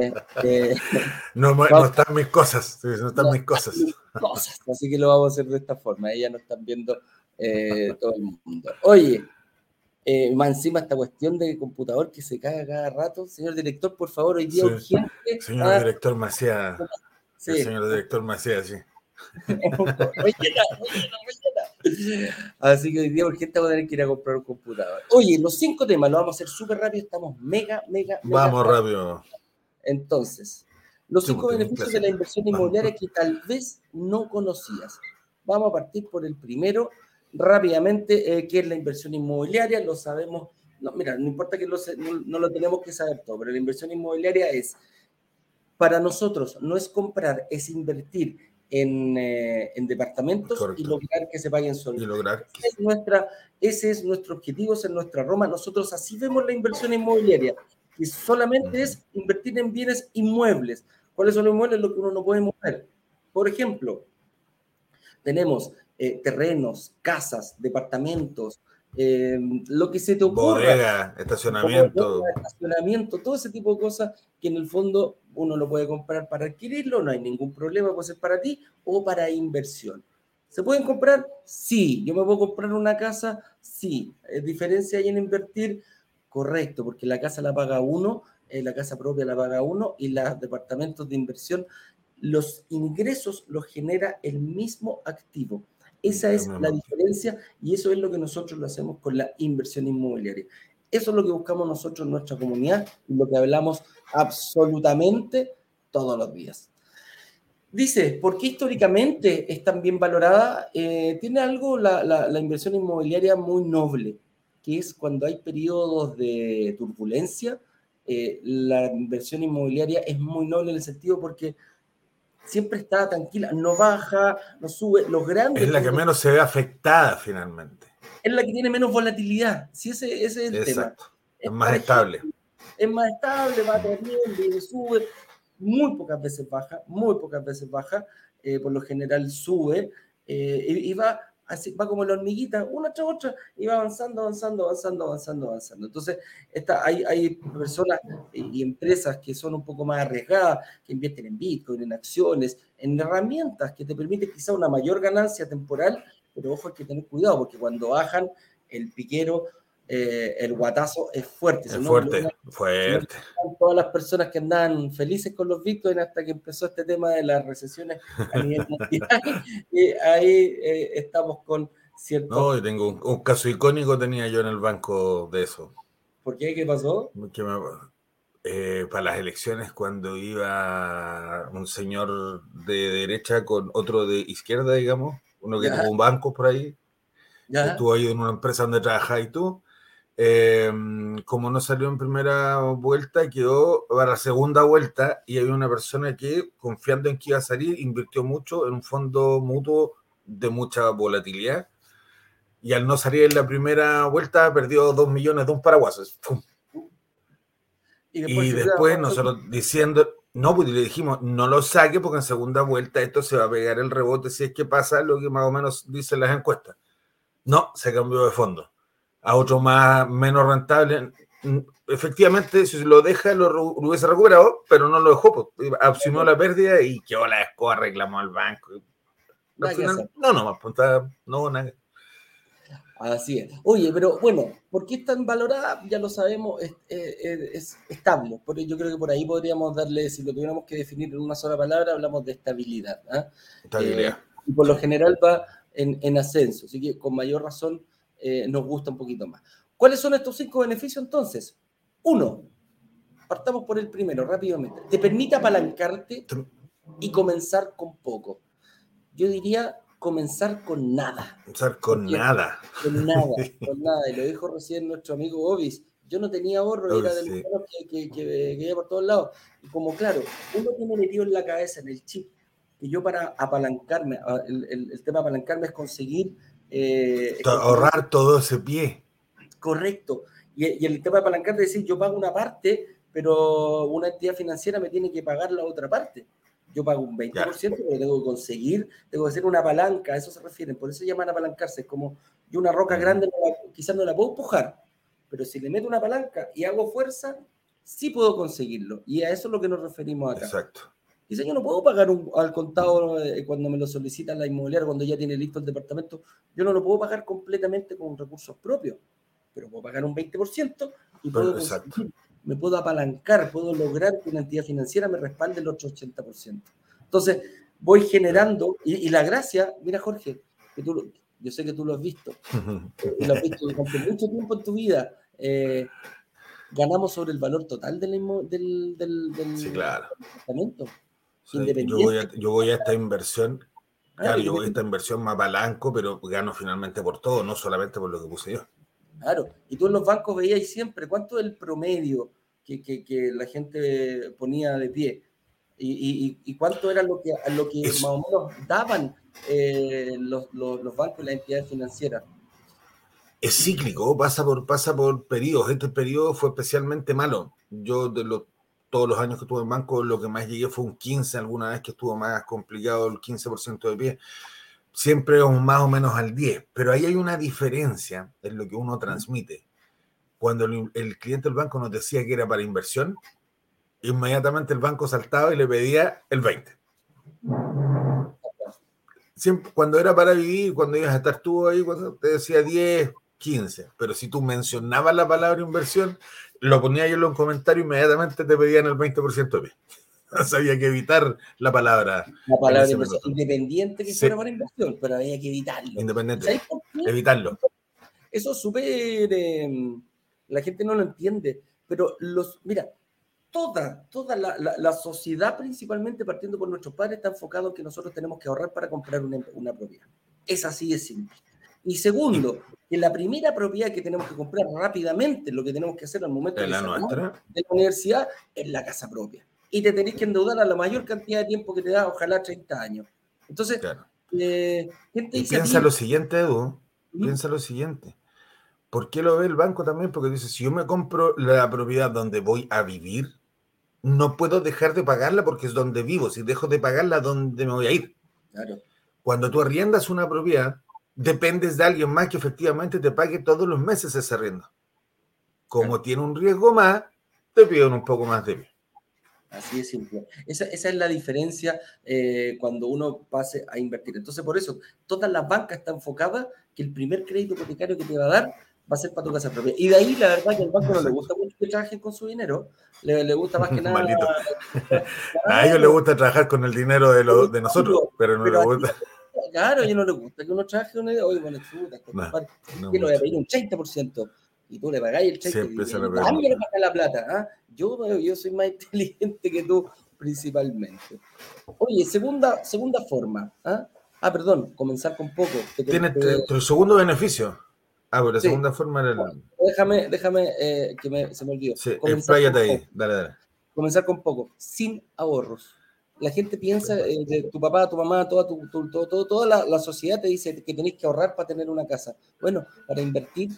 Eh, eh, no, no, están mis cosas. No están mis cosas. Así que lo vamos a hacer de esta forma. Ella nos están viendo eh, todo el mundo. Oye, más encima esta cuestión de computador que se cae cada rato. Señor director, por favor, hoy día urgente. Señor ah, director Macías. Sí. señor director Macías, sí. Así que hoy día urgente vamos a tener que ir a comprar un computador. Oye, los cinco temas los vamos a hacer súper rápido, estamos mega, mega, Vamos rápido. Entonces, los cinco beneficios de la inversión inmobiliaria que tal vez no conocías. Vamos a partir por el primero, rápidamente, eh, ¿qué es la inversión inmobiliaria? Lo sabemos, no, mira, no importa que no, no lo tenemos que saber todo, pero la inversión inmobiliaria es, para nosotros, no es comprar, es invertir en, eh, en departamentos y lograr que se paguen solos. Y lograr es nuestra, ese es nuestro objetivo, ese es nuestra Roma. Nosotros así vemos la inversión inmobiliaria, que solamente es invertir en bienes inmuebles. ¿Cuáles son los inmuebles? Lo que uno no puede mover. Por ejemplo, tenemos eh, terrenos, casas, departamentos, eh, lo que se te ocurra. Bodega, estacionamiento. estacionamiento, todo ese tipo de cosas que en el fondo uno lo puede comprar para adquirirlo, no hay ningún problema, puede ser para ti o para inversión. ¿Se pueden comprar? Sí. ¿Yo me puedo comprar una casa? Sí. ¿Es diferencia hay en invertir? Correcto, porque la casa la paga uno, eh, la casa propia la paga uno y los departamentos de inversión, los ingresos los genera el mismo activo. Esa es la diferencia y eso es lo que nosotros lo hacemos con la inversión inmobiliaria. Eso es lo que buscamos nosotros en nuestra comunidad y lo que hablamos absolutamente todos los días. Dice, ¿por qué históricamente es tan bien valorada? Eh, tiene algo la, la, inversión inmobiliaria muy noble, que es cuando hay periodos de turbulencia, eh, la inversión inmobiliaria es muy noble en el sentido porque siempre está tranquila, no baja, no sube. Los grandes. Es la que menos se ve afectada finalmente. Es la que tiene menos volatilidad. Sí, ese, ese es el Exacto. tema. Es, más estable. es más estable, va bien, sube. Muy pocas veces baja, muy pocas veces baja. Eh, por lo general sube. Eh, y, va así va como la hormiguita, una tras otra, y va avanzando, avanzando, avanzando, avanzando, avanzando. Entonces, esta, hay, hay personas y empresas que son un poco más arriesgadas, que invierten en Bitcoin, en acciones, en herramientas que te permiten quizá una mayor ganancia temporal, pero ojo, hay que tener cuidado, porque cuando bajan, el piquero eh, el guatazo es fuerte. Es fuerte, fuerte. todas las personas que andaban felices con los Bitcoin hasta que empezó este tema de las recesiones a nivel mundial. y ahí eh, estamos con cierto. No, yo tengo un, caso icónico tenía yo en el banco de eso. ¿Por qué? ¿Qué pasó? Eh, para las elecciones cuando iba un señor de derecha con otro de izquierda, digamos, uno que tuvo un banco por ahí, estuvo ahí en una empresa donde trabajaba y tú, Em, como no salió en primera vuelta, quedó para la segunda vuelta y había una persona que, confiando en que iba a salir, invirtió mucho en un fondo mutuo de mucha volatilidad y al no salir en la primera vuelta perdió dos millones de un paraguas. Y después, nosotros diciendo, no, pues le dijimos, no lo saque porque en segunda vuelta esto se va a pegar el rebote si es que pasa lo que más o menos dicen las encuestas. No, se cambió de fondo a otro más menos rentable. Mm, efectivamente, si lo deja, lo, hubiese recuperado, pero no lo dejó. Pues, asumió la pérdida y quedó la escoba, reclamó al banco. no, no, más punta, no, nada. Así es. Oye, pero bueno, ¿por qué es tan valorada? Ya lo sabemos, es, es, estable. Porque yo creo que por ahí podríamos darle, si lo tuviéramos que definir en una sola palabra, hablamos de estabilidad. ¿ah? Estabilidad. Eh, y por lo general va en, en ascenso. Así que con mayor razón eh, nos gusta un poquito más. ¿Cuáles son estos cinco beneficios entonces? Uno, partamos por el primero rápidamente. Te permite apalancarte y comenzar con poco. Yo diría comenzar con nada. Comenzar con nada. Con nada, con nada. Y lo dijo recién nuestro amigo Obis. Yo no tenía ahorro, era del que, que, que, por todos lados. Y como claro, uno tiene metido en la cabeza, en el chip, que yo para apalancarme, el, el, el tema de apalancarme es conseguir eh, ahorrar todo ese pie. Correcto. Y, el tema de apalancar es decir, yo pago una parte, pero una entidad financiera me tiene que pagar la otra parte. Yo pago un 20%, pero tengo que conseguir, tengo que hacer una palanca, a eso se refieren. Por eso llaman apalancarse. Es como yo una roca grande quizás no la puedo empujar, pero si le meto una palanca y hago fuerza, sí puedo conseguirlo. Y a eso es lo que nos referimos acá. Exacto. Dice, yo no puedo pagar al contado eh, cuando me lo solicita la inmobiliaria, cuando ya tiene listo el departamento. Yo no lo puedo pagar completamente con recursos propios, pero puedo pagar un 20% y puedo me puedo apalancar, puedo lograr que una entidad financiera me respalde el otro 80%. Entonces, voy generando, y, la gracia, mira Jorge, que tú, yo sé que tú lo has visto, y lo has visto durante mucho tiempo en tu vida, eh, ganamos sobre el valor total del, del, del, sí, claro. departamento yo, voy a, esta inversión, ah, claro, yo voy a esta inversión más balanco, pero gano finalmente por todo, no solamente por lo que puse yo. Claro, y tú en los bancos veías siempre cuánto es el promedio que, que, la gente ponía de pie y, y, cuánto era lo que, lo que más o menos daban eh, los, los, los, bancos y las entidades financieras. Es cíclico, pasa por, pasa por periodos. Este periodo fue especialmente malo. Yo de los todos los años que estuve en banco, lo que más llegué fue un 15, alguna vez que estuvo más complicado el 15% de pie. Siempre más o menos al 10, pero ahí hay una diferencia en lo que uno transmite. Cuando el, cliente del banco nos decía que era para inversión, inmediatamente el banco saltaba y le pedía el 20. Siempre, cuando era para vivir, cuando ibas a estar tú ahí, cuando te decía 10, 15, pero si tú mencionabas la palabra inversión, lo ponía yo en los comentarios, inmediatamente te pedían el 20% de había que evitar la palabra. La palabra independiente que fuera para inversión, pero había que evitarlo. Independiente. Evitarlo. Eso es súper. Em, la gente no lo entiende, pero los. Mira, toda, toda la, la, sociedad, principalmente partiendo por nuestros padres, está enfocado en que nosotros tenemos que ahorrar para comprar una, una propiedad. Es así de simple. Y segundo, que la primera propiedad que tenemos que comprar rápidamente, lo que tenemos que hacer al momento de, la, de la universidad, es la casa propia. Y te tenés que endeudar a la mayor cantidad de tiempo que te da, ojalá 30 años. Entonces, eh, piensa lo siguiente, Edu, piensa lo siguiente. ¿Por qué lo ve el banco también? Porque dice, si yo me compro la propiedad donde voy a vivir, no puedo dejar de pagarla porque es donde vivo. Si dejo de pagarla, ¿dónde me voy a ir? Claro. Cuando tú arriendas una propiedad, dependes de alguien más que efectivamente te pague todos los meses ese arriendo. Como tiene un riesgo más, te piden un poco más de bien. Así de simple. Esa, es la diferencia eh, cuando uno pase a invertir. Entonces, por eso, todas las bancas están enfocadas que el primer crédito hipotecario que te va a dar va a ser para tu casa propia. Y de ahí, la verdad, que al banco no le gusta mucho que trabajen con su dinero. Le, gusta más que nada. a ellos les gusta trabajar con el dinero de, lo, de nosotros, pero no les gusta. Claro, a ellos no les gusta que uno trabaje con el. Oye, bueno, chuta, no, que lo voy a pedir un 30% y tú le pagáis el cheque. y a mí le pagas la plata. ¿ah? Yo, yo soy más inteligente que tú, principalmente. Oye, segunda, segunda forma. ¿ah? ah perdón, comenzar con poco. Tiene tu segundo beneficio. Ah, pero la segunda forma era el... Déjame, déjame eh, que me, se me olvidó. Sí, expláyate ahí, dale, dale. Comenzar con poco, sin ahorros la gente piensa, eh, de tu papá, tu mamá, toda, tu, todo, toda la, la, sociedad te dice que tenés que ahorrar para tener una casa. Bueno, para invertir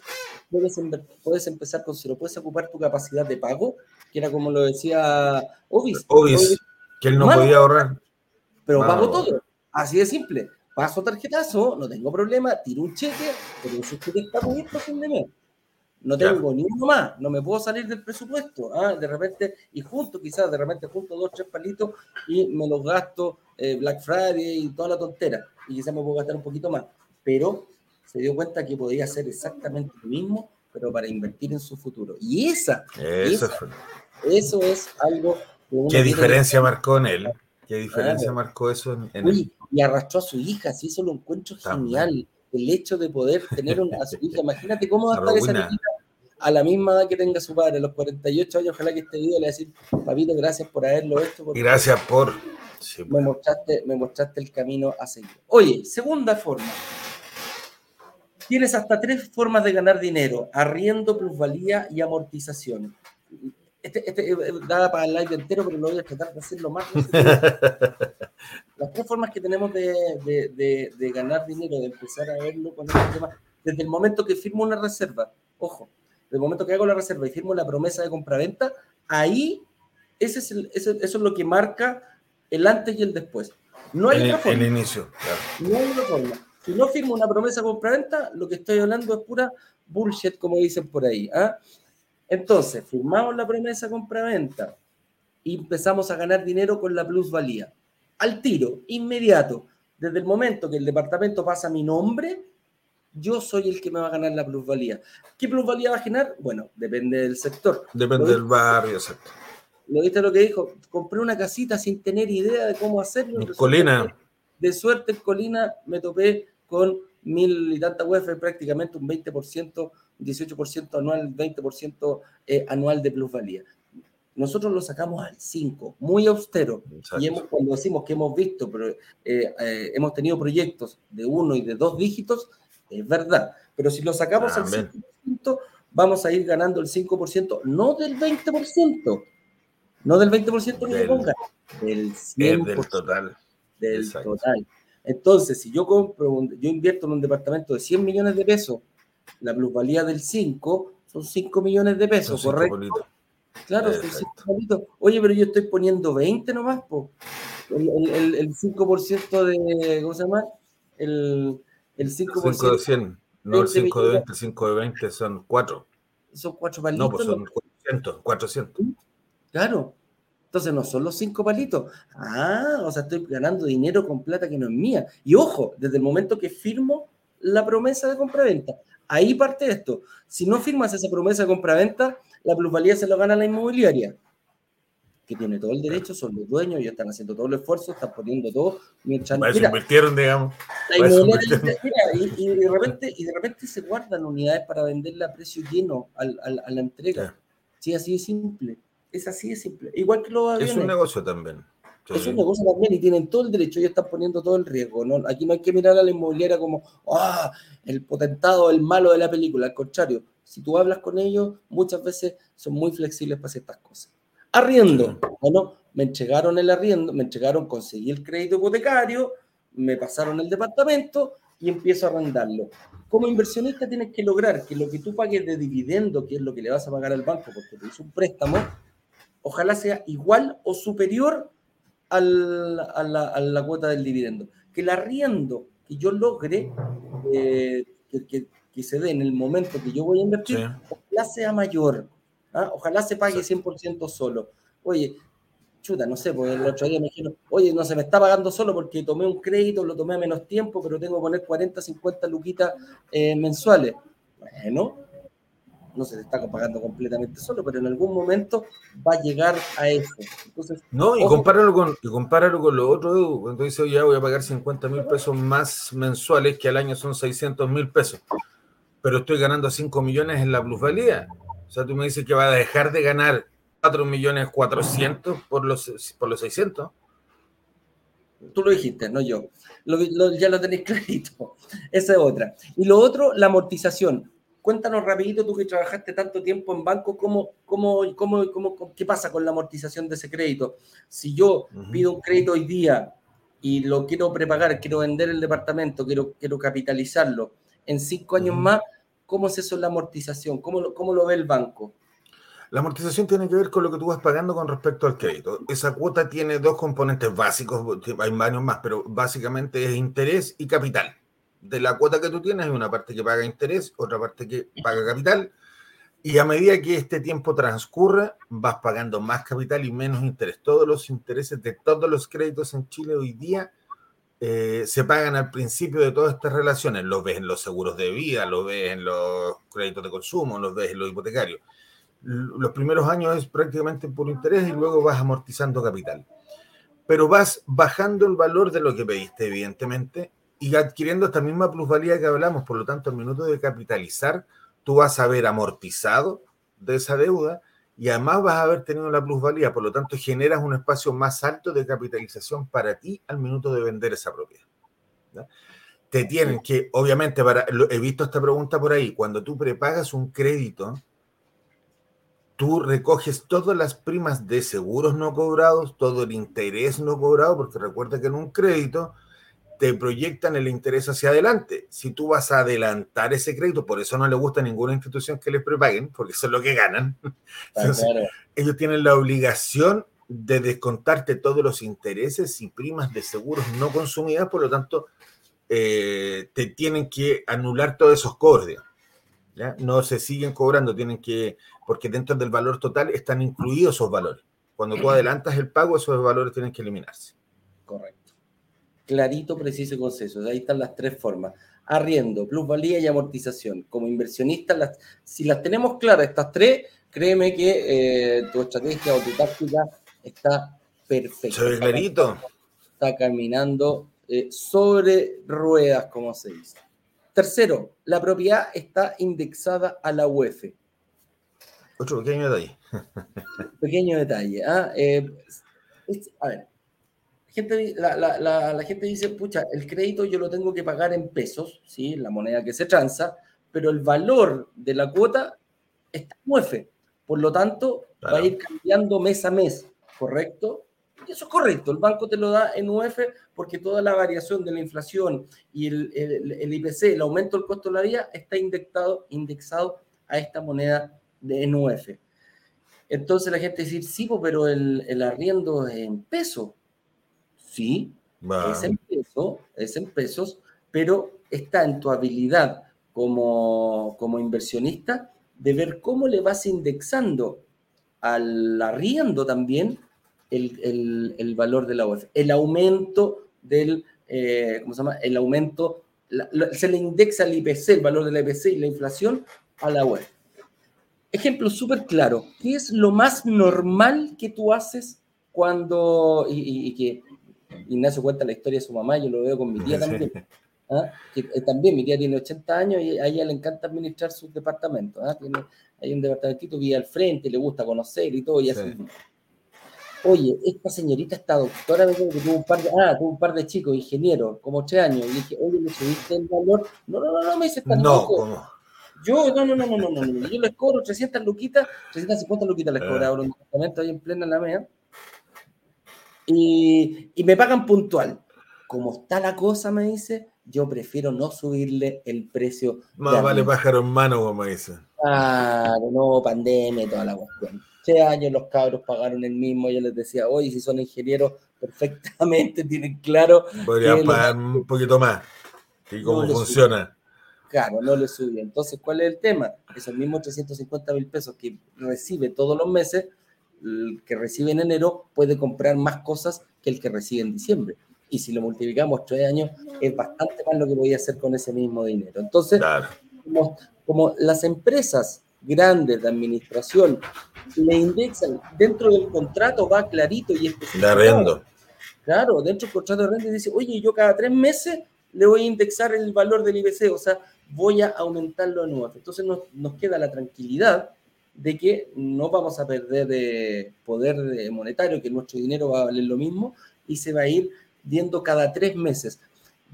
puedes, puedes empezar con cero, puedes ocupar tu capacidad de pago, que era como lo decía Ovis. Ovis, que él no podía ahorrar. Pero pago todo, así de simple. Paso tarjetazo, no tengo problema, tiro un cheque, pero ese cheque está muy fin de mes no tengo ni uno más, no me puedo salir del presupuesto. ¿ah? De repente, y junto, quizás, de repente junto dos, tres palitos y me los gasto eh, Black Friday y toda la tontera. Y quizás me puedo gastar un poquito más. Pero se dio cuenta que podía hacer exactamente lo mismo, pero para invertir en su futuro. Y esa, eso, eso es algo. ¿Qué diferencia marcó en él? ¿Qué diferencia marcó eso en, él? Y arrastró a su hija, sí, eso lo encuentro genial el hecho de poder tener una, a su hija. Imagínate cómo va a estar esa niña a la misma edad que tenga su padre, a los 48 años, ojalá que este video le decir, papito, gracias por haberlo hecho. Gracias por... me, mostraste, me mostraste el camino a seguir. Oye, segunda forma. Tienes hasta tres formas de ganar dinero, arriendo, plusvalía y amortización. Este, este eh, dada para el live entero, pero lo voy a tratar de hacerlo más. Las tres formas que tenemos de, de, de, ganar dinero, de empezar a verlo con este tema, desde el momento que firmo una reserva, ojo, desde el momento que hago la reserva y firmo la promesa de compraventa, ahí ese es el, eso es lo que marca el antes y el después. No hay otra forma. El inicio, No hay otra forma. Si no firmo una promesa de compraventa, lo que estoy hablando es pura bullshit, como dicen por ahí. ¿ah? Entonces, firmamos la promesa compra-venta y empezamos a ganar dinero con la plusvalía. Al tiro, inmediato, desde el momento que el departamento pasa a mi nombre, yo soy el que me va a ganar la plusvalía. ¿Qué plusvalía va a generar? Bueno, depende del sector. Depende del barrio, exacto. ¿Lo viste lo que dijo? Compré una casita sin tener idea de cómo hacerlo. En Colina. De suerte en Colina me topé con mil y tantas UF, prácticamente un 20% 18% anual, 20% eh, anual de plusvalía. Nosotros lo sacamos al 5, muy austero. Y hemos, cuando decimos que hemos visto, pero, eh, eh, hemos tenido proyectos de uno y de dos dígitos, es verdad. Pero si lo sacamos al 5%, vamos a ir ganando el 5%, no del 20%, no del 20% que del, ponga, del 100%. Del total. Del total. Entonces, si yo compro, yo invierto en un departamento de 100 millones de pesos la plusvalía del 5 son 5 millones de pesos, ¿correcto? Claro, son 5 Oye, pero yo estoy poniendo 20 nomás, po. El, el, 5% de, ¿cómo se llama? El, el 5%. 5 de 100, no el 5 de 20, el 5 de 20 son 4. Son 4 palitos. No, pues son 400, 400. Claro. Entonces no son los 5 palitos. Ah, o sea, estoy ganando dinero con plata que no es mía. Y ojo, desde el momento que firmo la promesa de compra-venta. Ahí parte esto. Si no firmas esa promesa de compraventa, la plusvalía se lo gana la inmobiliaria, que tiene todo el derecho, son los dueños, ya están haciendo todo el esfuerzo, están poniendo todo. Mientras, mira, invirtieron, digamos. y, de repente, y de repente se guardan unidades para venderla a precio lleno a la entrega. Sí, así de simple. Es así de simple. Igual que los aviones. Es un negocio también. Es un negocio también y tienen todo el derecho, ellos están poniendo todo el riesgo. ¿no? Aquí no hay que mirar a la inmobiliaria como, ah, el potentado, el malo de la película. Al contrario, si tú hablas con ellos, muchas veces son muy flexibles para ciertas cosas. Arriendo. Bueno, me entregaron el arriendo, me entregaron, conseguí el crédito hipotecario, me pasaron el departamento y empiezo a arrendarlo. Como inversionista tienes que lograr que lo que tú pagues de dividendo, que es lo que le vas a pagar al banco porque te hizo un préstamo, ojalá sea igual o superior a, la, cuota del dividendo. Que el arriendo que yo logre eh, que, se dé en el momento que yo voy a invertir, ojalá sea mayor, ¿ah? ojalá se pague 100% solo. Oye, chuta, no sé, porque el otro día me dijeron, oye, no se me está pagando solo porque tomé un crédito, lo tomé a menos tiempo, pero tengo que poner 40, 50 luquitas eh, mensuales. Bueno, no se te está pagando completamente solo, pero en algún momento va a llegar a eso. no, y compáralo, con, y compáralo con lo otro, cuando dice, oye, voy a pagar 50 mil pesos más mensuales, que al año son 600 mil pesos, pero estoy ganando 5 millones en la plusvalía. O sea, tú me dices que va a dejar de ganar 4 millones 400 por los, por los 600. Tú lo dijiste, no yo. ya lo tenéis clarito. Esa es otra. Y lo otro, la amortización. Cuéntanos rapidito, tú que trabajaste tanto tiempo en banco, ¿cómo, cómo, cómo, cómo qué pasa con la amortización de ese crédito? Si yo pido un crédito hoy día y lo quiero prepagar, quiero vender el departamento, quiero, quiero capitalizarlo, en cinco años más, ¿cómo es eso la amortización? ¿Cómo, ¿Cómo lo ve el banco? La amortización tiene que ver con lo que tú vas pagando con respecto al crédito. Esa cuota tiene dos componentes básicos, hay varios más, pero básicamente es interés y capital. De la cuota que tú tienes hay una parte que paga interés, otra parte que paga capital, y a medida que este tiempo transcurre, vas pagando más capital y menos interés. Todos los intereses de todos los créditos en Chile hoy día eh, se pagan al principio de todas estas relaciones. Los ves en los seguros de vida, los ves en los créditos de consumo, los ves en los hipotecarios los primeros años es prácticamente por interés y luego vas amortizando capital. Pero vas bajando el valor de lo que pediste, evidentemente, y adquiriendo esta misma plusvalía que hablamos. Por lo tanto, al minuto de capitalizar, tú vas a haber amortizado de esa deuda y además vas a haber tenido la plusvalía. Por lo tanto, generas un espacio más alto de capitalización para ti al minuto de vender esa propiedad. Te tienen que, obviamente, para, he visto esta pregunta por ahí, cuando tú prepagas un crédito, tú recoges todas las primas de seguros no cobrados, todo el interés no cobrado, porque recuerda que en un crédito te proyectan el interés hacia adelante. Si tú vas a adelantar ese crédito, por eso no le gusta a ninguna institución que les prepaguen, porque eso es lo que ganan. Ellos tienen la obligación de descontarte todos los intereses y primas de seguros no consumidas, por lo tanto, eh, te tienen que anular todos esos cobros. No se siguen cobrando, tienen que, porque dentro del valor total están incluidos esos valores. Cuando tú adelantas el pago, esos valores tienen que eliminarse. Correcto. Clarito, preciso y conciso. Ahí están las tres formas. Arriendo, plusvalía y amortización. Como inversionista, si las tenemos claras estas tres, créeme que eh, tu estrategia o tu táctica está perfecta. Se clarito. Está caminando eh, sobre ruedas, como se dice. Tercero, la propiedad está indexada a la UEF. Otro pequeño detalle. pequeño detalle. ¿ah? Eh, a ver, la gente, dice, pucha, el crédito yo lo tengo que pagar en pesos, ¿sí? la moneda que se transa, pero el valor de la cuota está en UEF. Por lo tanto, va a ir cambiando mes a mes, ¿correcto? eso es correcto, el banco te lo da en UF porque toda la variación de la inflación y el, el, IPC, el aumento del costo de la vida, está indexado, indexado a esta moneda de NUF. Entonces la gente dice, sí, pero el, arriendo es en peso. Sí, es en peso, es en pesos, pero está en tu habilidad como, como inversionista de ver cómo le vas indexando al arriendo también el, valor de la UEF. El aumento del, eh, ¿cómo se llama? El aumento, se le indexa el IPC, el valor del IPC y la inflación a la UEF. Ejemplo súper claro. ¿Qué es lo más normal que tú haces cuando, y, que Ignacio cuenta la historia de su mamá, yo lo veo con mi tía también. ¿ah? Que, eh, también mi tía tiene 80 años y a ella le encanta administrar sus departamentos. ¿ah? Tiene, hay un departamentito, vive al frente, le gusta conocer y todo, y así oye, esta señorita está doctora, que tuvo un par de, ah, tuvo un par de chicos, ingenieros, como tres años, y dije, oye, ¿le subiste el valor? No, no, no, no, me dice, tan no, ¿cómo? Yo, no, no, no, no, no, no, yo les cobro 300 luquitas, 350 luquitas les cobraba un departamento ahí en plena la mea, y, y me pagan puntual. Como está la cosa, me dice, yo prefiero no subirle el precio. Más vale pájaro en mano, como dice. Ah, no, pandemia y toda la cuestión años los cabros pagaron el mismo. Yo les decía, oye, si son ingenieros, perfectamente tienen claro. Podrían pagar un poquito más. ¿Y cómo funciona? Claro, no le sube. Entonces, ¿cuál es el tema? Esos mismos 350 mil pesos que recibe todos los meses, el que recibe en enero puede comprar más cosas que el que recibe en diciembre. Y si lo multiplicamos tres años, es bastante más lo que voy a hacer con ese mismo dinero. Entonces, como, como las empresas grandes de administración le indexan dentro del contrato, va clarito y especificado. Claro, dentro del contrato de renta dice, oye, yo cada tres meses le voy a indexar el valor del IBC, o sea, voy a aumentarlo de nuevo. Entonces nos, nos queda la tranquilidad de que no vamos a perder de poder monetario, que nuestro dinero va a valer lo mismo y se va a ir viendo cada tres meses.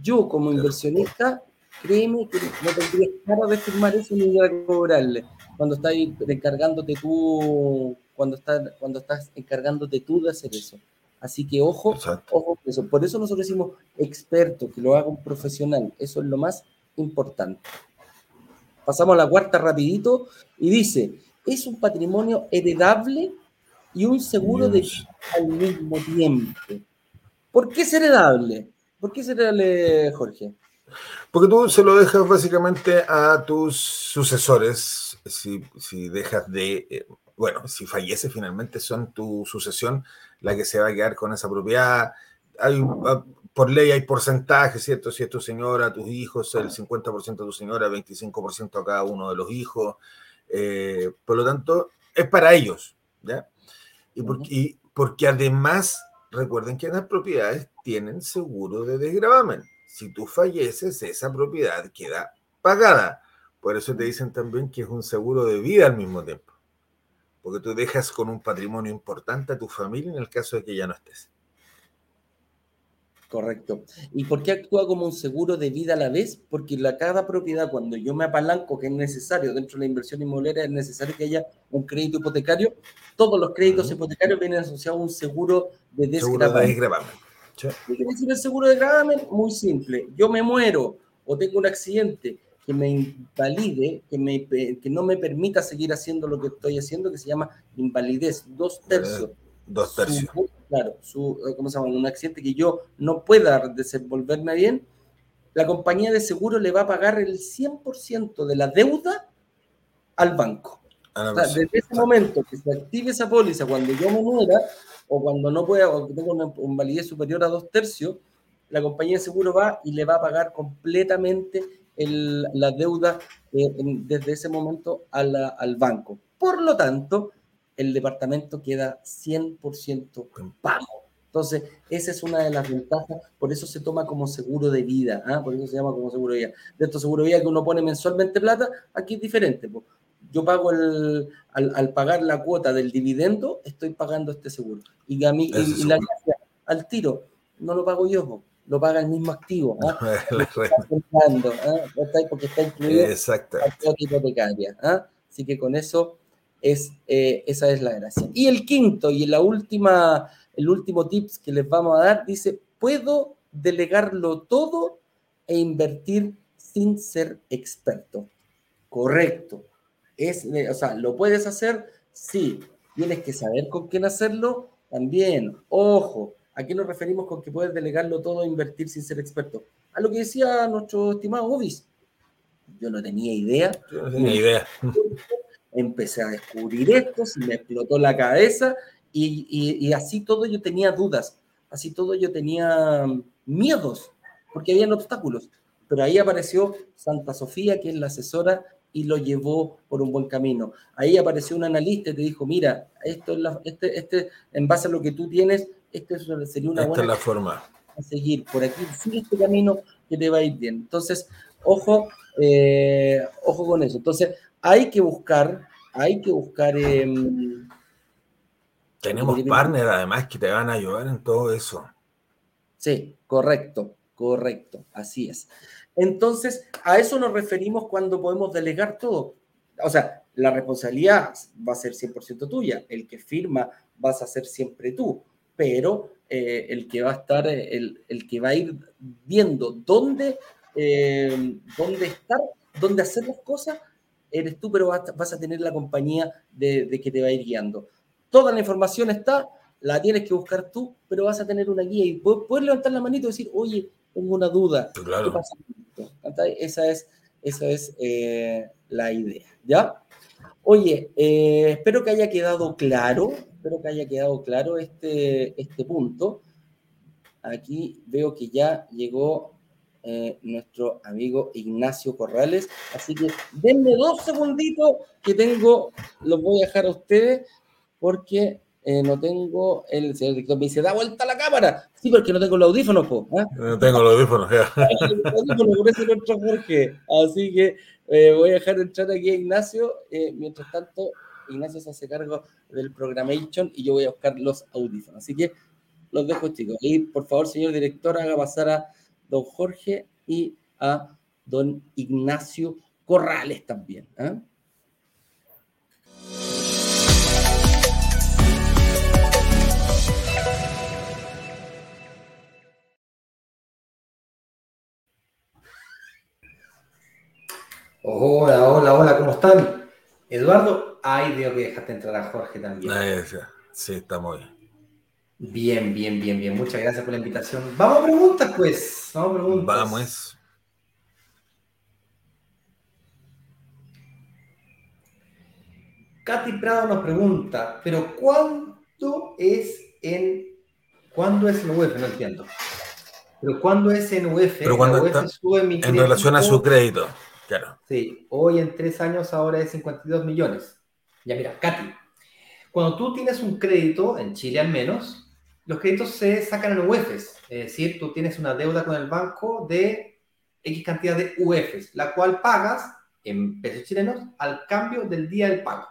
Yo como inversionista, créeme que no tendría cara de firmar eso ni de cobrarle cuando estás encargándote tú, cuando estás, cuando estás encargándote tú de hacer eso. Así que ojo, ojo eso. Por eso nosotros decimos experto, que lo haga un profesional. Eso es lo más importante. Pasamos a la cuarta rapidito y dice, es un patrimonio heredable y un seguro de al mismo tiempo. ¿Por qué es heredable? ¿Por qué es heredable, Jorge? Porque tú se lo dejas básicamente a tus sucesores, si, si dejas de, eh, bueno, si fallece finalmente son tu sucesión la que se va a quedar con esa propiedad. Hay, ah, por ley hay porcentajes, ¿cierto? Si es tu señora, tus hijos, el 50% de tu señora, 25% a cada uno de los hijos. Eh, por lo tanto, es para ellos, ¿ya? Y porque, porque además, recuerden que las propiedades tienen seguro de desgravamen. Si tú falleces, esa propiedad queda pagada. Por eso te dicen también que es un seguro de vida al mismo tiempo porque tú dejas con un patrimonio importante a tu familia en el caso de que ya no estés. Correcto. ¿Y por qué actúa como un seguro de vida a la vez? Porque la cada propiedad, cuando yo me apalanco, que es necesario dentro de la inversión inmobiliaria, es necesario que haya un crédito hipotecario. Todos los créditos hipotecarios vienen asociados a un seguro de desgravamen. ¿Qué quiere decir el seguro de gravamen? Muy simple. Yo me muero o tengo un accidente que me invalide, que, me, que no me permita seguir haciendo lo que estoy haciendo, que se llama invalidez, dos tercios. dos tercios. Claro, su, ¿cómo se llama? Un accidente que yo no pueda desenvolverme bien, la compañía de seguro le va a pagar el 100% de la deuda al banco. desde ese momento que se active esa póliza, cuando yo me muera, o cuando no pueda, o tengo una invalidez superior a dos tercios, la compañía de seguro va y le va a pagar completamente la deuda eh, desde ese momento al banco. Por lo tanto, el departamento queda 100% pago. Entonces, esa es una de las ventajas, por eso se toma como seguro de vida, ¿ah? por eso se llama como seguro de vida. De estos seguro de vida que uno pone mensualmente plata, aquí es diferente. Yo pago el, al, pagar la cuota del dividendo, estoy pagando este seguro. Y a mí, y, la al tiro, no lo pago yo, lo paga el mismo activo. ¿ah? ¿ah? Porque está incluido la hipotecaria. Así que con eso es, eh, esa es la gracia. Y el quinto y la última, el último tips que les vamos a dar dice, puedo delegarlo todo e invertir sin ser experto. Correcto. Es, o sea, ¿lo puedes hacer? Sí. ¿Tienes que saber con quién hacerlo? También. Ojo, ¿A qué nos referimos con que puedes delegarlo todo e invertir sin ser experto? A lo que decía nuestro estimado Obis. Yo no tenía idea. Yo no tenía idea. Empecé a descubrir esto, se me explotó la cabeza y, así todo yo tenía dudas, así todo yo tenía miedos, porque habían obstáculos. Pero ahí apareció Santa Sofía, que es la asesora, y lo llevó por un buen camino. Ahí apareció un analista y te dijo, mira, esto es la, este, este, en base a lo que tú tienes, esta sería una buena la forma a seguir. Por aquí sigue este camino que te va a ir bien. Entonces, ojo, eh, ojo con eso. Entonces, hay que buscar, hay que buscar. Em, Tenemos partners además que te van a ayudar en todo eso. Sí, correcto, correcto, así es. Entonces, a eso nos referimos cuando podemos delegar todo. O sea, la responsabilidad va a ser 100% tuya, el que firma vas a ser siempre tú pero eh, el que va a estar, el, el, que va a ir viendo dónde, eh, dónde estar, dónde hacer las cosas, eres tú, pero vas, a tener la compañía de, de, que te va a ir guiando. Toda la información está, la tienes que buscar tú, pero vas a tener una guía y puedes, levantar la manito y decir, oye, tengo una duda. ¿Qué pasa Esa es, esa es eh, la idea, ¿ya? Oye, eh, espero que haya quedado claro, espero que haya quedado claro este, este punto. Aquí veo que ya llegó eh, nuestro amigo Ignacio Corrales. Así que denme dos segunditos que tengo, los voy a dejar a ustedes porque eh, no tengo el señor director me dice, da vuelta la cámara. Sí, porque no tengo los audífonos, po, ¿ah? No tengo los audífonos, ya. Jorge. Así que eh, voy a dejar entrar aquí a Ignacio. mientras tanto, Ignacio se hace cargo del programation y yo voy a buscar los audífonos. Así que los dejo, chicos. Y por favor, señor director, haga pasar a don Jorge y a don Ignacio Corrales también. ¿eh? Hola, hola, hola, ¿cómo están? Eduardo, ay, Dios que dejaste entrar a Jorge también. Sí, está muy bien. Bien, bien, bien, bien. Muchas gracias por la invitación. Vamos a preguntas, pues. Vamos a preguntas. Vamos. Katy Prado nos pregunta, pero ¿cuándo es en cuándo es en UEF? No entiendo. Pero ¿cuándo es en UEF? Pero cuando está en relación a su crédito, claro. Sí, hoy en tres años ahora es 52 millones. Ya mira, Katy, cuando tú tienes un crédito, en Chile al menos, los créditos se sacan en UEFs, es decir, tú tienes una deuda con el banco de X cantidad de UEFs, la cual pagas en pesos chilenos al cambio del día del pago.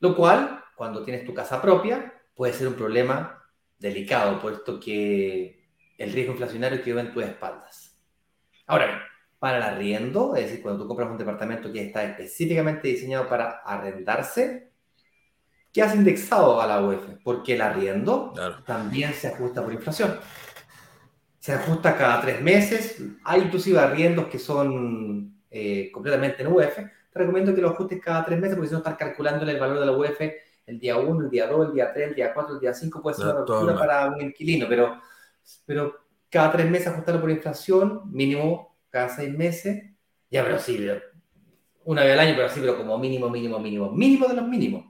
Lo cual, cuando tienes tu casa propia, puede ser un problema delicado, puesto que el riesgo inflacionario quedó en tus espaldas. Ahora bien, para el arriendo, es decir, cuando tú compras un departamento que está específicamente diseñado para arrendarse, ¿Qué has indexado a la UEF? Porque el arriendo también se ajusta por inflación. Se ajusta cada tres meses. Hay inclusive arriendos que son eh, completamente en UEF. Te recomiendo que lo ajustes cada tres meses porque si no estás calculándole el valor de la UEF el día 1, el día 2, el día 3, el día 4, el día 5 puede ser una ruptura para un inquilino, pero, pero cada tres meses ajustarlo por inflación, mínimo cada seis meses. Ya, pero sí, una vez al año, pero sí, pero como mínimo, mínimo, mínimo, mínimo de los mínimos.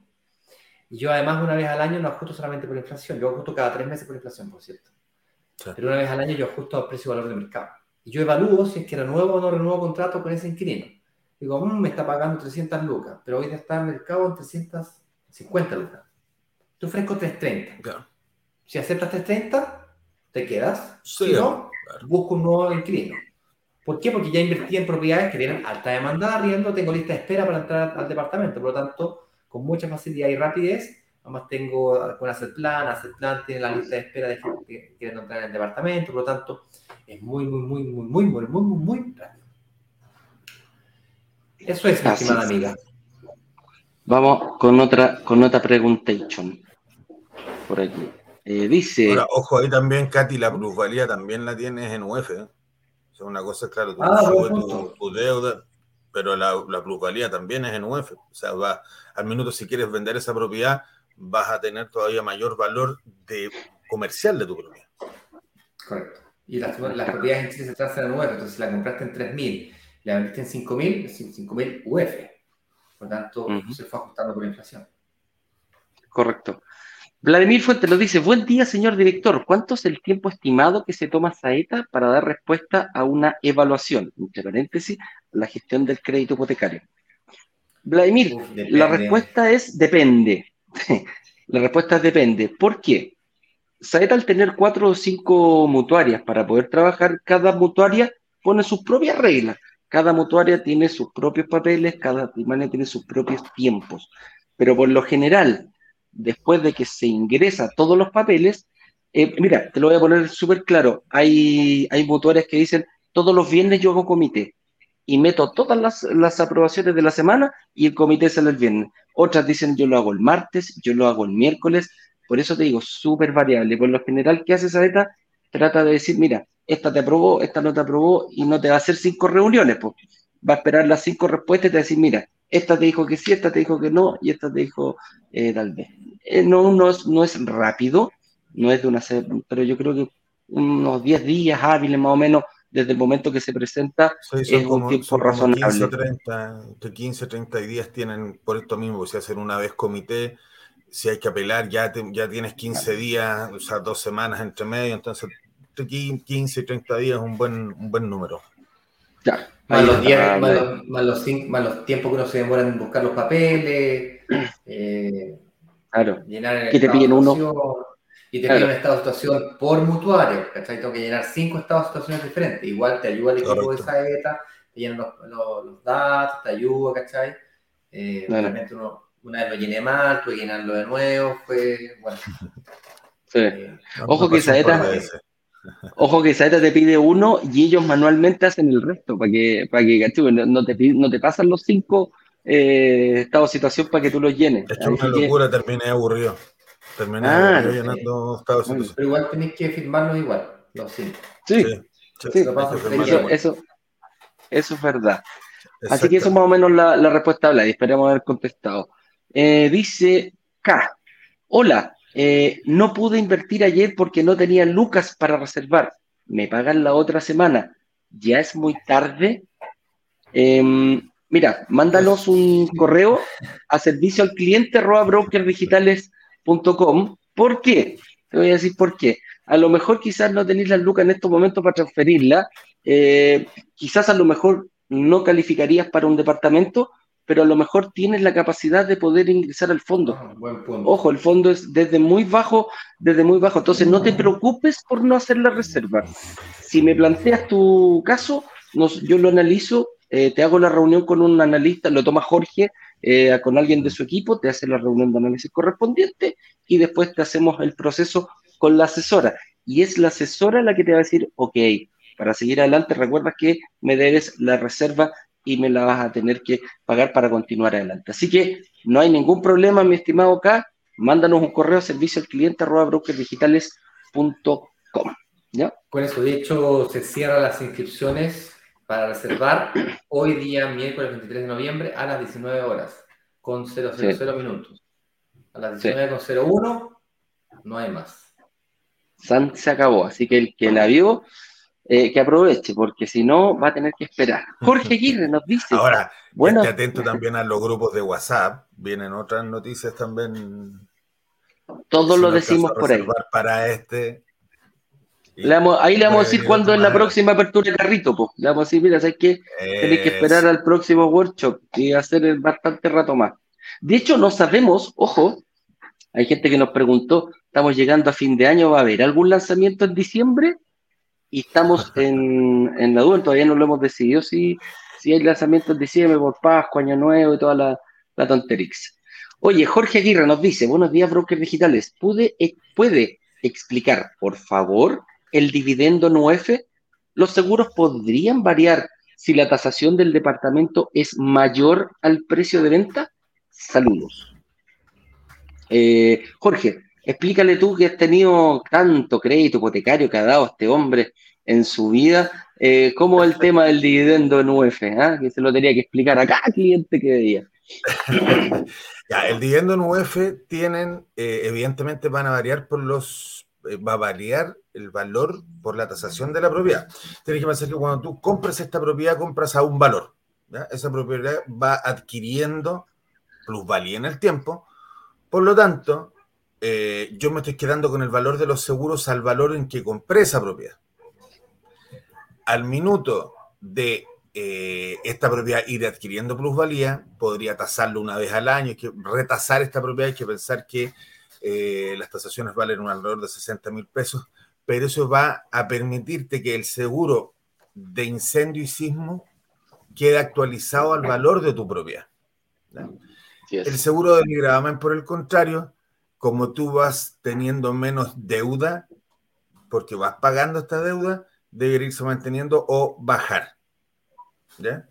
Y yo además una vez al año no ajusto solamente por inflación, yo ajusto cada tres meses por inflación, por cierto. Pero una vez al año yo ajusto al precio y valor de mercado. Y yo evalúo si es que renuevo o no renuevo contrato con ese inquilino. Digo, mmm, me está pagando 300 lucas, pero hoy está en el mercado en 350 lucas. Te ofrezco 330. Claro. Si aceptas 330, te quedas. si no, busco un nuevo inquilino. ¿Por qué? Porque ya invertí en propiedades que tienen alta demanda de arriendo, tengo lista de espera para entrar al departamento. Por lo tanto, con mucha facilidad y rapidez. Además tengo con Acetplan, Acetplan tiene la lista de espera de gente que quieren entrar en el departamento, por lo tanto es muy, muy, muy, muy, muy, muy, muy, muy rápido. Eso es, mi estimada amiga. Vamos con otra, con otra preguntation. Por aquí. Eh, dice. Ahora, ojo, ahí también, Katy, la plusvalía también la tienes en UF. ¿eh? O sea, una cosa es, claro, tú ah, subes tu, tu, deuda, pero la, la, plusvalía también es en UF. O sea, va, al minuto si quieres vender esa propiedad, vas a tener todavía mayor valor de comercial de tu propiedad. Correcto. Y las, las propiedades en Chile se trasan en UF, entonces si la compraste en 3.000, la vendiste en 5.000, es 5.000 UF. Por lo tanto, se fue ajustando por la inflación. Correcto. Vladimir Fuentes lo dice, buen día, señor director. ¿Cuánto es el tiempo estimado que se toma Saeta para dar respuesta a una evaluación, entre paréntesis, la gestión del crédito hipotecario? Vladimir, la respuesta es depende. la respuesta es depende. ¿Por qué? Saeta al tener cuatro o cinco mutuarias para poder trabajar, cada mutuaria pone sus propias reglas. Cada mutuaria tiene sus propios papeles, cada primaria tiene sus propios tiempos. Pero por lo general, después de que se ingresa todos los papeles, eh, mira, te lo voy a poner súper claro, hay, hay motores que dicen, todos los viernes yo hago comité y meto todas las, las, aprobaciones de la semana y el comité sale el viernes. Otras dicen, yo lo hago el martes, yo lo hago el miércoles, por eso te digo, súper variable. Por lo general, ¿qué hace esa beta? Trata de decir, mira, esta te aprobó, esta no te aprobó y no te va a hacer cinco reuniones, pues. Va a esperar las cinco respuestas y te va a decir, mira, esta te dijo que sí, esta te dijo que no y esta te dijo eh, tal vez. Eh, no, no, es, no es rápido, no es de una pero yo creo que unos 10 días hábiles más o menos desde el momento que se presenta es un tiempo razonable. 15, 30, 15, 30 días tienen por esto mismo, si hacen una vez comité, si hay que apelar, ya, ya tienes 15 días, o sea, dos semanas entre medio, entonces 15, 30 días es un buen, un buen número. Ya. Más los, días, más, los, tiempos que uno se demora en buscar los papeles, eh, claro. llenar el que te piden uno y te piden un estado de situación por mutuario, ¿cachai? Tengo que llenar cinco estados de situaciones diferentes. Igual te ayuda el equipo de esa ETA, te llenan los, datos, te ayuda, ¿cachai? Eh, Realmente uno, una vez lo llené mal, tuve que llenarlo de nuevo, fue, bueno. Sí. Eh, Ojo que Saeta, Ojo que Saeta te pide uno y ellos manualmente hacen el resto para que, para que no, te, no te pasan los cinco eh, estados de situación para que tú los llenes. Es una locura, terminé aburrido. Terminé ah, llenando estados de situación. Pero igual tenés que firmarlos igual, los cinco. Sí, sí, eso, eso, es verdad. Así que eso es más o menos la, la respuesta habla y esperamos haber contestado. Eh, dice K. Hola, eh, no pude invertir ayer porque no tenía lucas para reservar. Me pagan la otra semana. Ya es muy tarde. Em, mira, mándanos un correo a servicio al cliente brokerdigitales.com. ¿Por qué? Te voy a decir por qué. A lo mejor quizás no tenéis las lucas en estos momentos para transferirla. Eh, quizás a lo mejor no calificarías para un departamento, pero a lo mejor tienes la capacidad de poder ingresar al fondo. Ah, Ojo, el fondo es desde muy bajo, desde muy bajo. Entonces no te preocupes por no hacer la reserva. Si me planteas tu caso, yo lo analizo, eh, te hago la reunión con un analista, lo toma Jorge, eh, con alguien de su equipo, te hace la reunión de análisis correspondiente y después te hacemos el proceso con la asesora. Y es la asesora la que te va a decir, ok, para seguir adelante, recuerda que me debes la reserva y me la vas a tener que pagar para continuar adelante. Así que no hay ningún problema, mi estimado K. Mándanos un correo a servicio al cliente arroba. Con eso dicho, se cierran las inscripciones para reservar hoy día, miércoles 23 de noviembre, a las 19 horas, con 000 minutos. A las 19.01 no hay más. se acabó, así que el que la vio eh, que aproveche, porque si no va a tener que esperar. Jorge Aguirre nos dice. Ahora, bueno, esté atento también a los grupos de WhatsApp, vienen otras noticias también. Todos lo decimos por ahí. Para este. ahí le vamos a decir cuándo es la próxima apertura de carrito, pues. Le vamos a decir, mira, ¿sabes qué? Tenéis que esperar al próximo workshop y hacer bastante rato más. De hecho, no sabemos, ojo, hay gente que nos preguntó, estamos llegando a fin de año, ¿va a haber algún lanzamiento en diciembre? Y estamos en, en la duda, todavía no lo hemos decidido si, si hay lanzamientos de diciembre por Pascua, Año Nuevo y toda la, la tonterix. Oye, Jorge Aguirre nos dice, buenos días, brokers digitales, ¿puede, ¿puede explicar, por favor, el dividendo NUEF? ¿Los seguros podrían variar si la tasación del departamento es mayor al precio de venta? Saludos. Eh, Jorge, Explícale tú que has tenido tanto crédito hipotecario que ha dado este hombre en su vida, eh, cómo el tema del dividendo en UF, ¿ah? que se lo tenía que explicar a cada cliente que veía. ya, el dividendo en UF tienen, eh, evidentemente van a variar por los, eh, va a variar el valor por la tasación de la propiedad. Tienes que pensar que cuando tú compras esta propiedad, compras a un valor. Esa propiedad va adquiriendo plusvalía en el tiempo. Por lo tanto, eh, yo me estoy quedando con el valor de los seguros al valor en que compré esa propiedad. Al minuto de eh, esta propiedad ir adquiriendo plusvalía, podría tasarlo una vez al año, hay que retasar esta propiedad, hay que pensar que eh, las tasaciones valen un alrededor de 60 mil pesos, pero eso va a permitirte que el seguro de incendio y sismo quede actualizado al valor de tu propiedad. El seguro de gravamen, por el contrario, como tú vas teniendo menos deuda, porque vas pagando esta deuda, debe irse manteniendo o bajar. ¿Ya?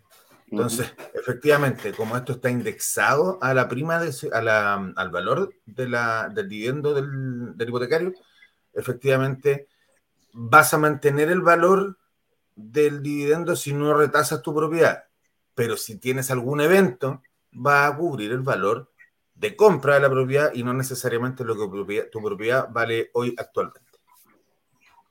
Entonces, efectivamente, como esto está indexado a la prima, de, al valor de la, del dividendo del, del, hipotecario, efectivamente vas a mantener el valor del dividendo si no retasas tu propiedad. Pero si tienes algún evento, va a cubrir el valor de compra de la propiedad y no necesariamente lo que tu propiedad vale hoy actualmente.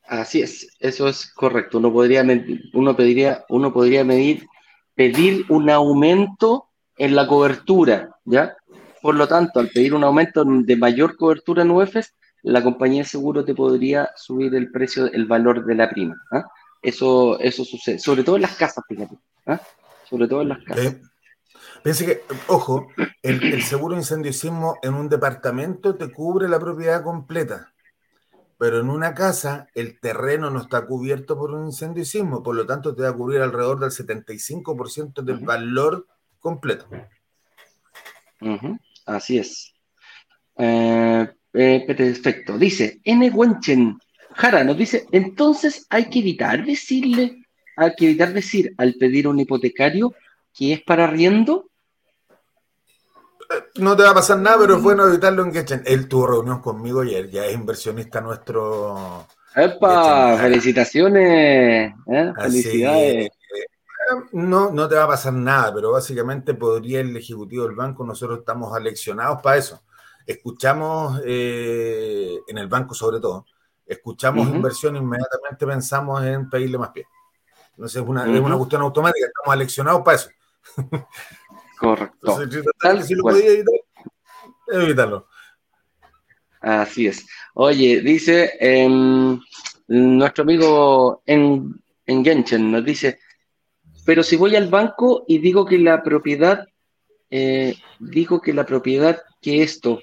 Así es, eso es correcto. Uno podría, uno pediría, uno podría medir, pedir un aumento en la cobertura, ¿ya? Por lo tanto, al pedir un aumento de mayor cobertura en UEFs, la compañía de seguro te podría subir el precio, el valor de la prima. ¿ah? Eso, eso sucede, sobre todo en las casas, fíjate. ¿ah? Sobre todo en las casas. Piense que, ojo, el, el seguro incendio sismo en un departamento te cubre la propiedad completa pero en una casa el terreno no está cubierto por un incendio y sismo, por lo tanto te va a cubrir alrededor del 75% del valor completo. Así es. Eh, eh, perfecto. Dice, N. Wenchen Jara nos dice, entonces hay que evitar decirle, hay que evitar decir al pedir un hipotecario que es para arriendo no te va a pasar nada, pero es bueno evitarlo en Getchen. Él tuvo reunión conmigo ayer, ya es inversionista nuestro. ¡Epa! ¡Felicitaciones! ¿eh? ¡Felicidades! no, no te va a pasar nada, pero básicamente podría el ejecutivo del banco, nosotros estamos aleccionados para eso. Escuchamos, eh, en el banco sobre todo, escuchamos inversión, inmediatamente pensamos en pedirle más pie. Entonces es una, es una cuestión automática, estamos aleccionados para eso. Correcto. si lo podía evitar, evitarlo. Así es. Oye, dice em, nuestro amigo en, en Genshin, nos dice, pero si voy al banco y digo que la propiedad, eh, digo que la propiedad, que esto,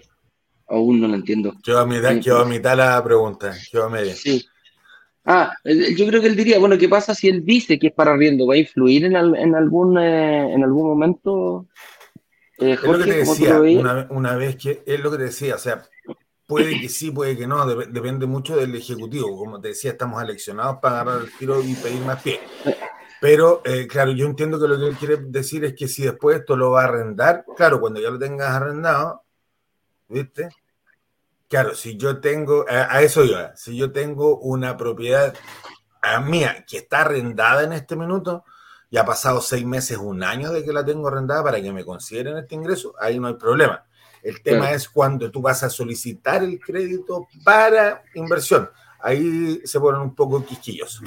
aún no lo entiendo. Yo a mitad, yo a mitad la pregunta, yo a media. Sí. Ah, yo creo que él diría, bueno, ¿qué pasa si él dice que es para arriendo? ¿Va a influir en, algún, eh, en algún momento? Eh, es lo que te decía una, vez que es lo que te decía, o sea, puede que sí, puede que no, depende mucho del ejecutivo. Como te decía, estamos aleccionados para agarrar el tiro y pedir más pie. Pero, eh, claro, yo entiendo que lo que él quiere decir es que si después esto lo va a arrendar, claro, cuando ya lo tengas arrendado, ¿viste? Claro, si yo tengo, a, eso iba, si yo tengo una propiedad mía que está arrendada en este minuto, ya ha pasado seis meses, un año de que la tengo arrendada para que me consideren este ingreso, ahí no hay problema. El tema es cuando tú vas a solicitar el crédito para inversión. Ahí se ponen un poco quisquillos.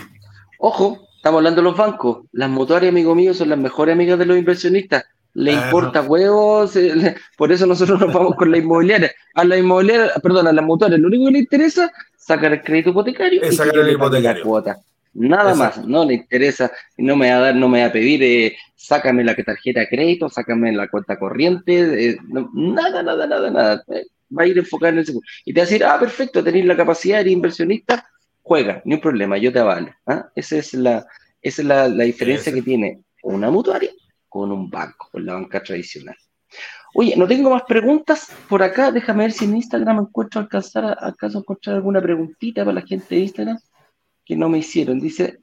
Ojo, estamos hablando de los bancos. Las mutuarias, amigo mío, son las mejores amigas de los inversionistas le ah, importa huevos, eh, por eso nosotros nos vamos con la inmobiliaria. A la inmobiliaria, perdón, a la mutuaria, lo único que le interesa sacar el crédito hipotecario y sacar el hipotecario. cuota. Nada más, no le interesa, no me va a dar, no me va a pedir, eh, sácame la tarjeta de crédito, sácame la cuenta corriente, eh, nada, nada, nada, nada. va a ir enfocado en el seguro. Y te va a decir, ah, perfecto, tenéis la capacidad, de inversionista, juega, ni un problema, yo te avalo. ¿ah? Esa es la, esa es la, la diferencia que tiene una mutuaria con un banco, con la banca tradicional. Oye, no tengo más preguntas por acá. Déjame ver si en Instagram encuentro alcanzar acaso encontrar alguna preguntita para la gente de Instagram que no me hicieron. Dice,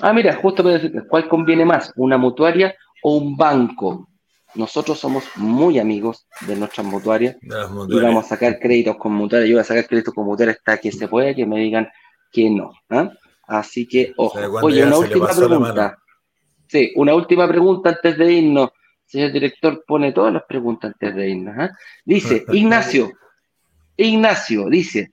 ah, mira, justo me ¿cuál conviene más? ¿Una mutuaria o un banco? Nosotros somos muy amigos de nuestras mutuarias, y vamos a sacar créditos con mutuarias. Yo voy a sacar créditos con mutuarias hasta que se pueda, que me digan que no. ¿ah? Así que, ojo. Oye, una última pregunta. Sí, una última pregunta antes de irnos. Señor director, pone todas las preguntas antes de irnos. ¿ah? Dice, Ignacio, Ignacio, dice,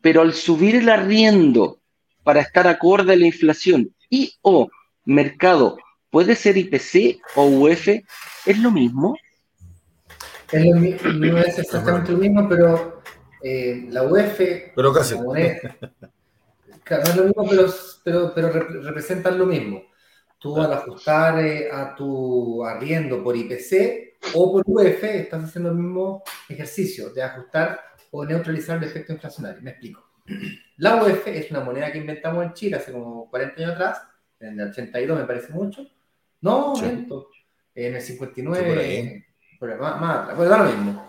pero al subir el arriendo para estar acorde a la inflación y o mercado, ¿puede ser IPC o UF? ¿Es lo mismo? Es lo mismo, no es exactamente lo mismo, pero eh, la UF... Pero casi. no es lo mismo, pero, pero, pero representan lo mismo tú al ajustar eh, a tu arriendo por IPC o por UF, estás haciendo el mismo ejercicio de ajustar o neutralizar el efecto inflacionario. Me explico. La UF es una moneda que inventamos en Chile hace como 40 años atrás, en el 82 me parece mucho. No, momento. En el 59, más, más, atrás, bueno, da lo mismo.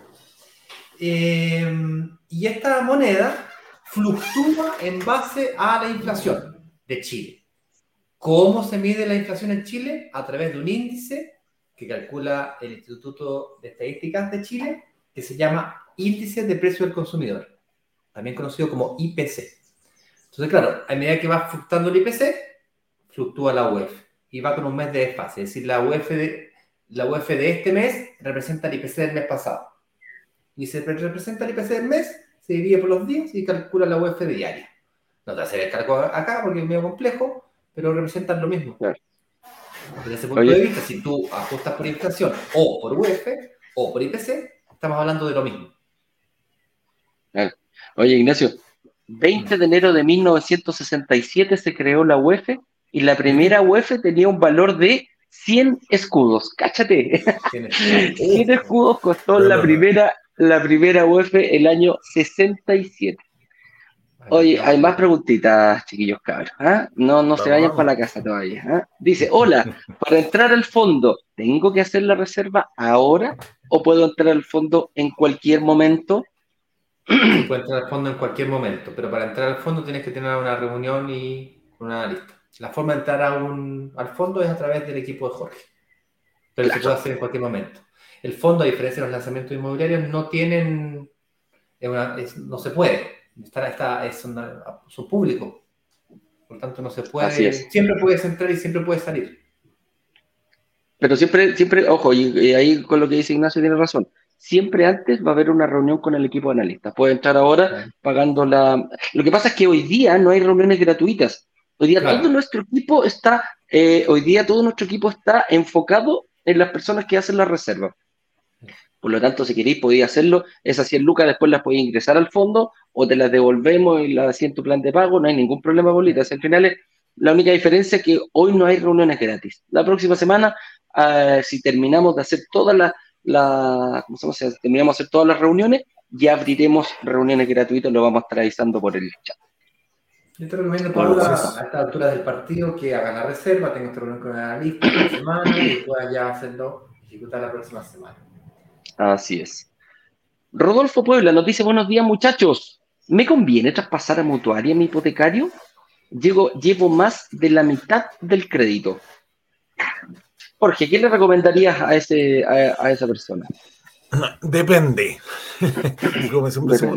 Eh, y esta moneda fluctúa en base a la inflación de Chile. ¿Cómo se mide la inflación en Chile? A través de un índice que calcula el Instituto de Estadísticas de Chile, que se llama Índice de Precio del Consumidor, también conocido como IPC. Entonces, claro, a medida que va fluctuando el IPC, fluctúa la UEF y va con un mes de desfase. Es decir, la UEF de, la UEF de este mes representa el IPC del mes pasado. Y se representa el IPC del mes, se divide por los días y calcula la UEF diaria. No te hacer el cargo acá porque es medio complejo, pero representan lo mismo. Desde ese punto de vista, si tú ajustas por inflación o por UF o por IPC, estamos hablando de lo mismo. Oye, Ignacio, 20 de enero de 1967 se creó la UEF y la primera UEF tenía un valor de 100 escudos. Cáchate. 100 escudos costó la primera, la primera UEF el año 67. Oye, hay más preguntitas, chiquillos cabros. ¿ah? No, no se vayan para la casa todavía. ¿ah? Dice, hola, para entrar al fondo, ¿tengo que hacer la reserva ahora o puedo entrar al fondo en cualquier momento? Puedes entrar al fondo en cualquier momento, pero para entrar al fondo tienes que tener una reunión y una lista. La forma de entrar a un, al fondo es a través del equipo de Jorge, pero se puede hacer en cualquier momento. El fondo, a diferencia de los lanzamientos inmobiliarios, no tienen, no se puede, está, está, es su público, por tanto no se puede, siempre puedes entrar y siempre puedes salir. Pero siempre, siempre, ojo, y ahí con lo que dice Ignacio tiene razón siempre antes va a haber una reunión con el equipo de analistas. Puede entrar ahora pagando la... Lo que pasa es que hoy día no hay reuniones gratuitas. Hoy día todo nuestro equipo está, eh, hoy día todo nuestro equipo está enfocado en las personas que hacen la reserva. Por lo tanto, si queréis, podéis hacerlo. Esas 100 lucas después las podéis ingresar al fondo o te las devolvemos y las hacéis en tu plan de pago. No hay ningún problema, bolitas. Al final, es, la única diferencia es que hoy no hay reuniones gratis. La próxima semana, ah, si terminamos de hacer todas las la, ¿cómo se llama? terminamos de hacer todas las reuniones, ya abriremos reuniones gratuitas, lo vamos a estar avisando por el chat. Yo te recomiendo, Paula, a esta altura del partido, que hagan la reserva, tengan esta reunión con el analista esta semana y puedan ya hacerlo, ejecutar la próxima semana. Así es. Rodolfo Puebla nos dice, buenos días muchachos, ¿me conviene traspasar a mutuaria mi hipotecario? Llego, llevo más de la mitad del crédito. Jorge, ¿qué le recomendarías a, ese, a, esa persona? Depende.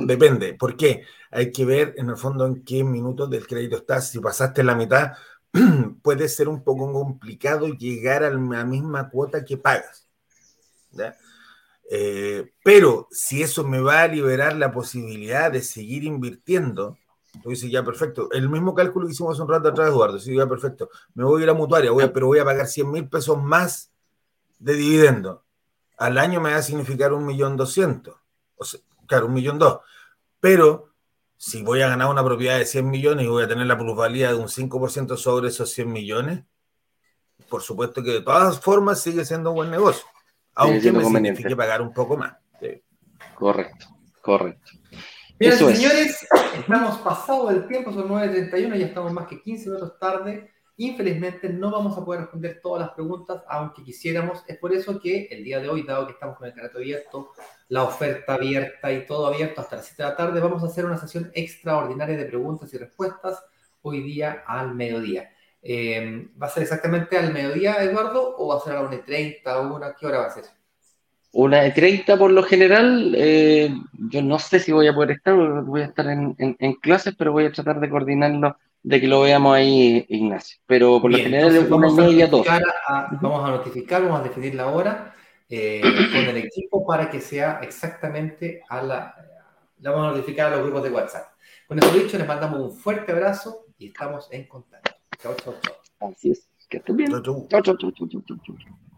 depende. ¿Por qué? Hay que ver en el fondo en qué minutos del crédito estás. Si pasaste la mitad, puede ser un poco complicado llegar a la misma cuota que pagas. Eh, pero si eso me va a liberar la posibilidad de seguir invirtiendo, Tú dices, ya, perfecto. El mismo cálculo que hicimos hace un rato atrás, Eduardo. Sí, ya, perfecto. Me voy a ir a mutuaria, voy pero voy a pagar 100 mil pesos más de dividendo. Al año me va a significar un millón doscientos. O sea, claro, un millón dos. Pero si voy a ganar una propiedad de 100 millones y voy a tener la plusvalía de un 5% sobre esos 100 millones, por supuesto que de todas formas sigue siendo un buen negocio. Aunque me signifique pagar un poco más. Correcto, correcto. Bien, señores, estamos pasados del tiempo, son 9.31, ya estamos más que 15 minutos tarde. Infelizmente no vamos a poder responder todas las preguntas, aunque quisiéramos. Es por eso que el día de hoy, dado que estamos con el canal abierto, la oferta abierta y todo abierto hasta las 7 de la tarde, vamos a hacer una sesión extraordinaria de preguntas y respuestas hoy día al mediodía. Eh, ¿Va a ser exactamente al mediodía, Eduardo, o va a ser a las 1.30 o una? ¿Qué hora va a ser? Una de 30 por lo general, eh, yo no sé si voy a poder estar, voy a estar en, clases, pero voy a tratar de coordinarlo, de que lo veamos ahí, Ignacio. Pero por lo general es una media, dos. vamos a notificar, vamos a definir la hora eh, con el equipo para que sea exactamente a la... Le vamos a notificar a los grupos de WhatsApp. Con eso dicho, les mandamos un fuerte abrazo y estamos en contacto. Chao, chao, chao. Así es. Que estén bien. Chao, chao, chao, chao, chao, chao. chao.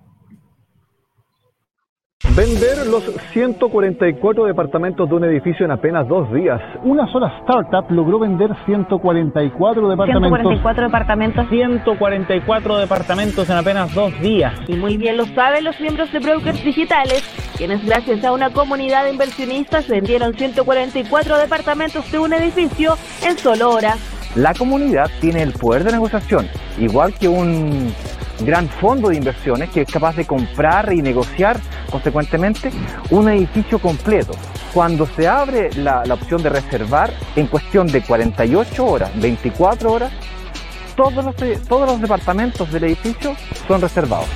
Vender los 144 departamentos de un edificio en apenas dos días. Una sola startup logró vender 144 departamentos. 144 departamentos. 144 departamentos en apenas dos días. Y muy bien lo saben los miembros de Brokers Digitales, quienes gracias a una comunidad de inversionistas vendieron 144 departamentos de un edificio en solo horas. La comunidad tiene el poder de negociación, igual que un gran fondo de inversiones que es capaz de comprar y negociar consecuentemente un edificio completo. Cuando se abre la, opción de reservar, en cuestión de 48 horas, 24 horas, todos los, todos los departamentos del edificio son reservados.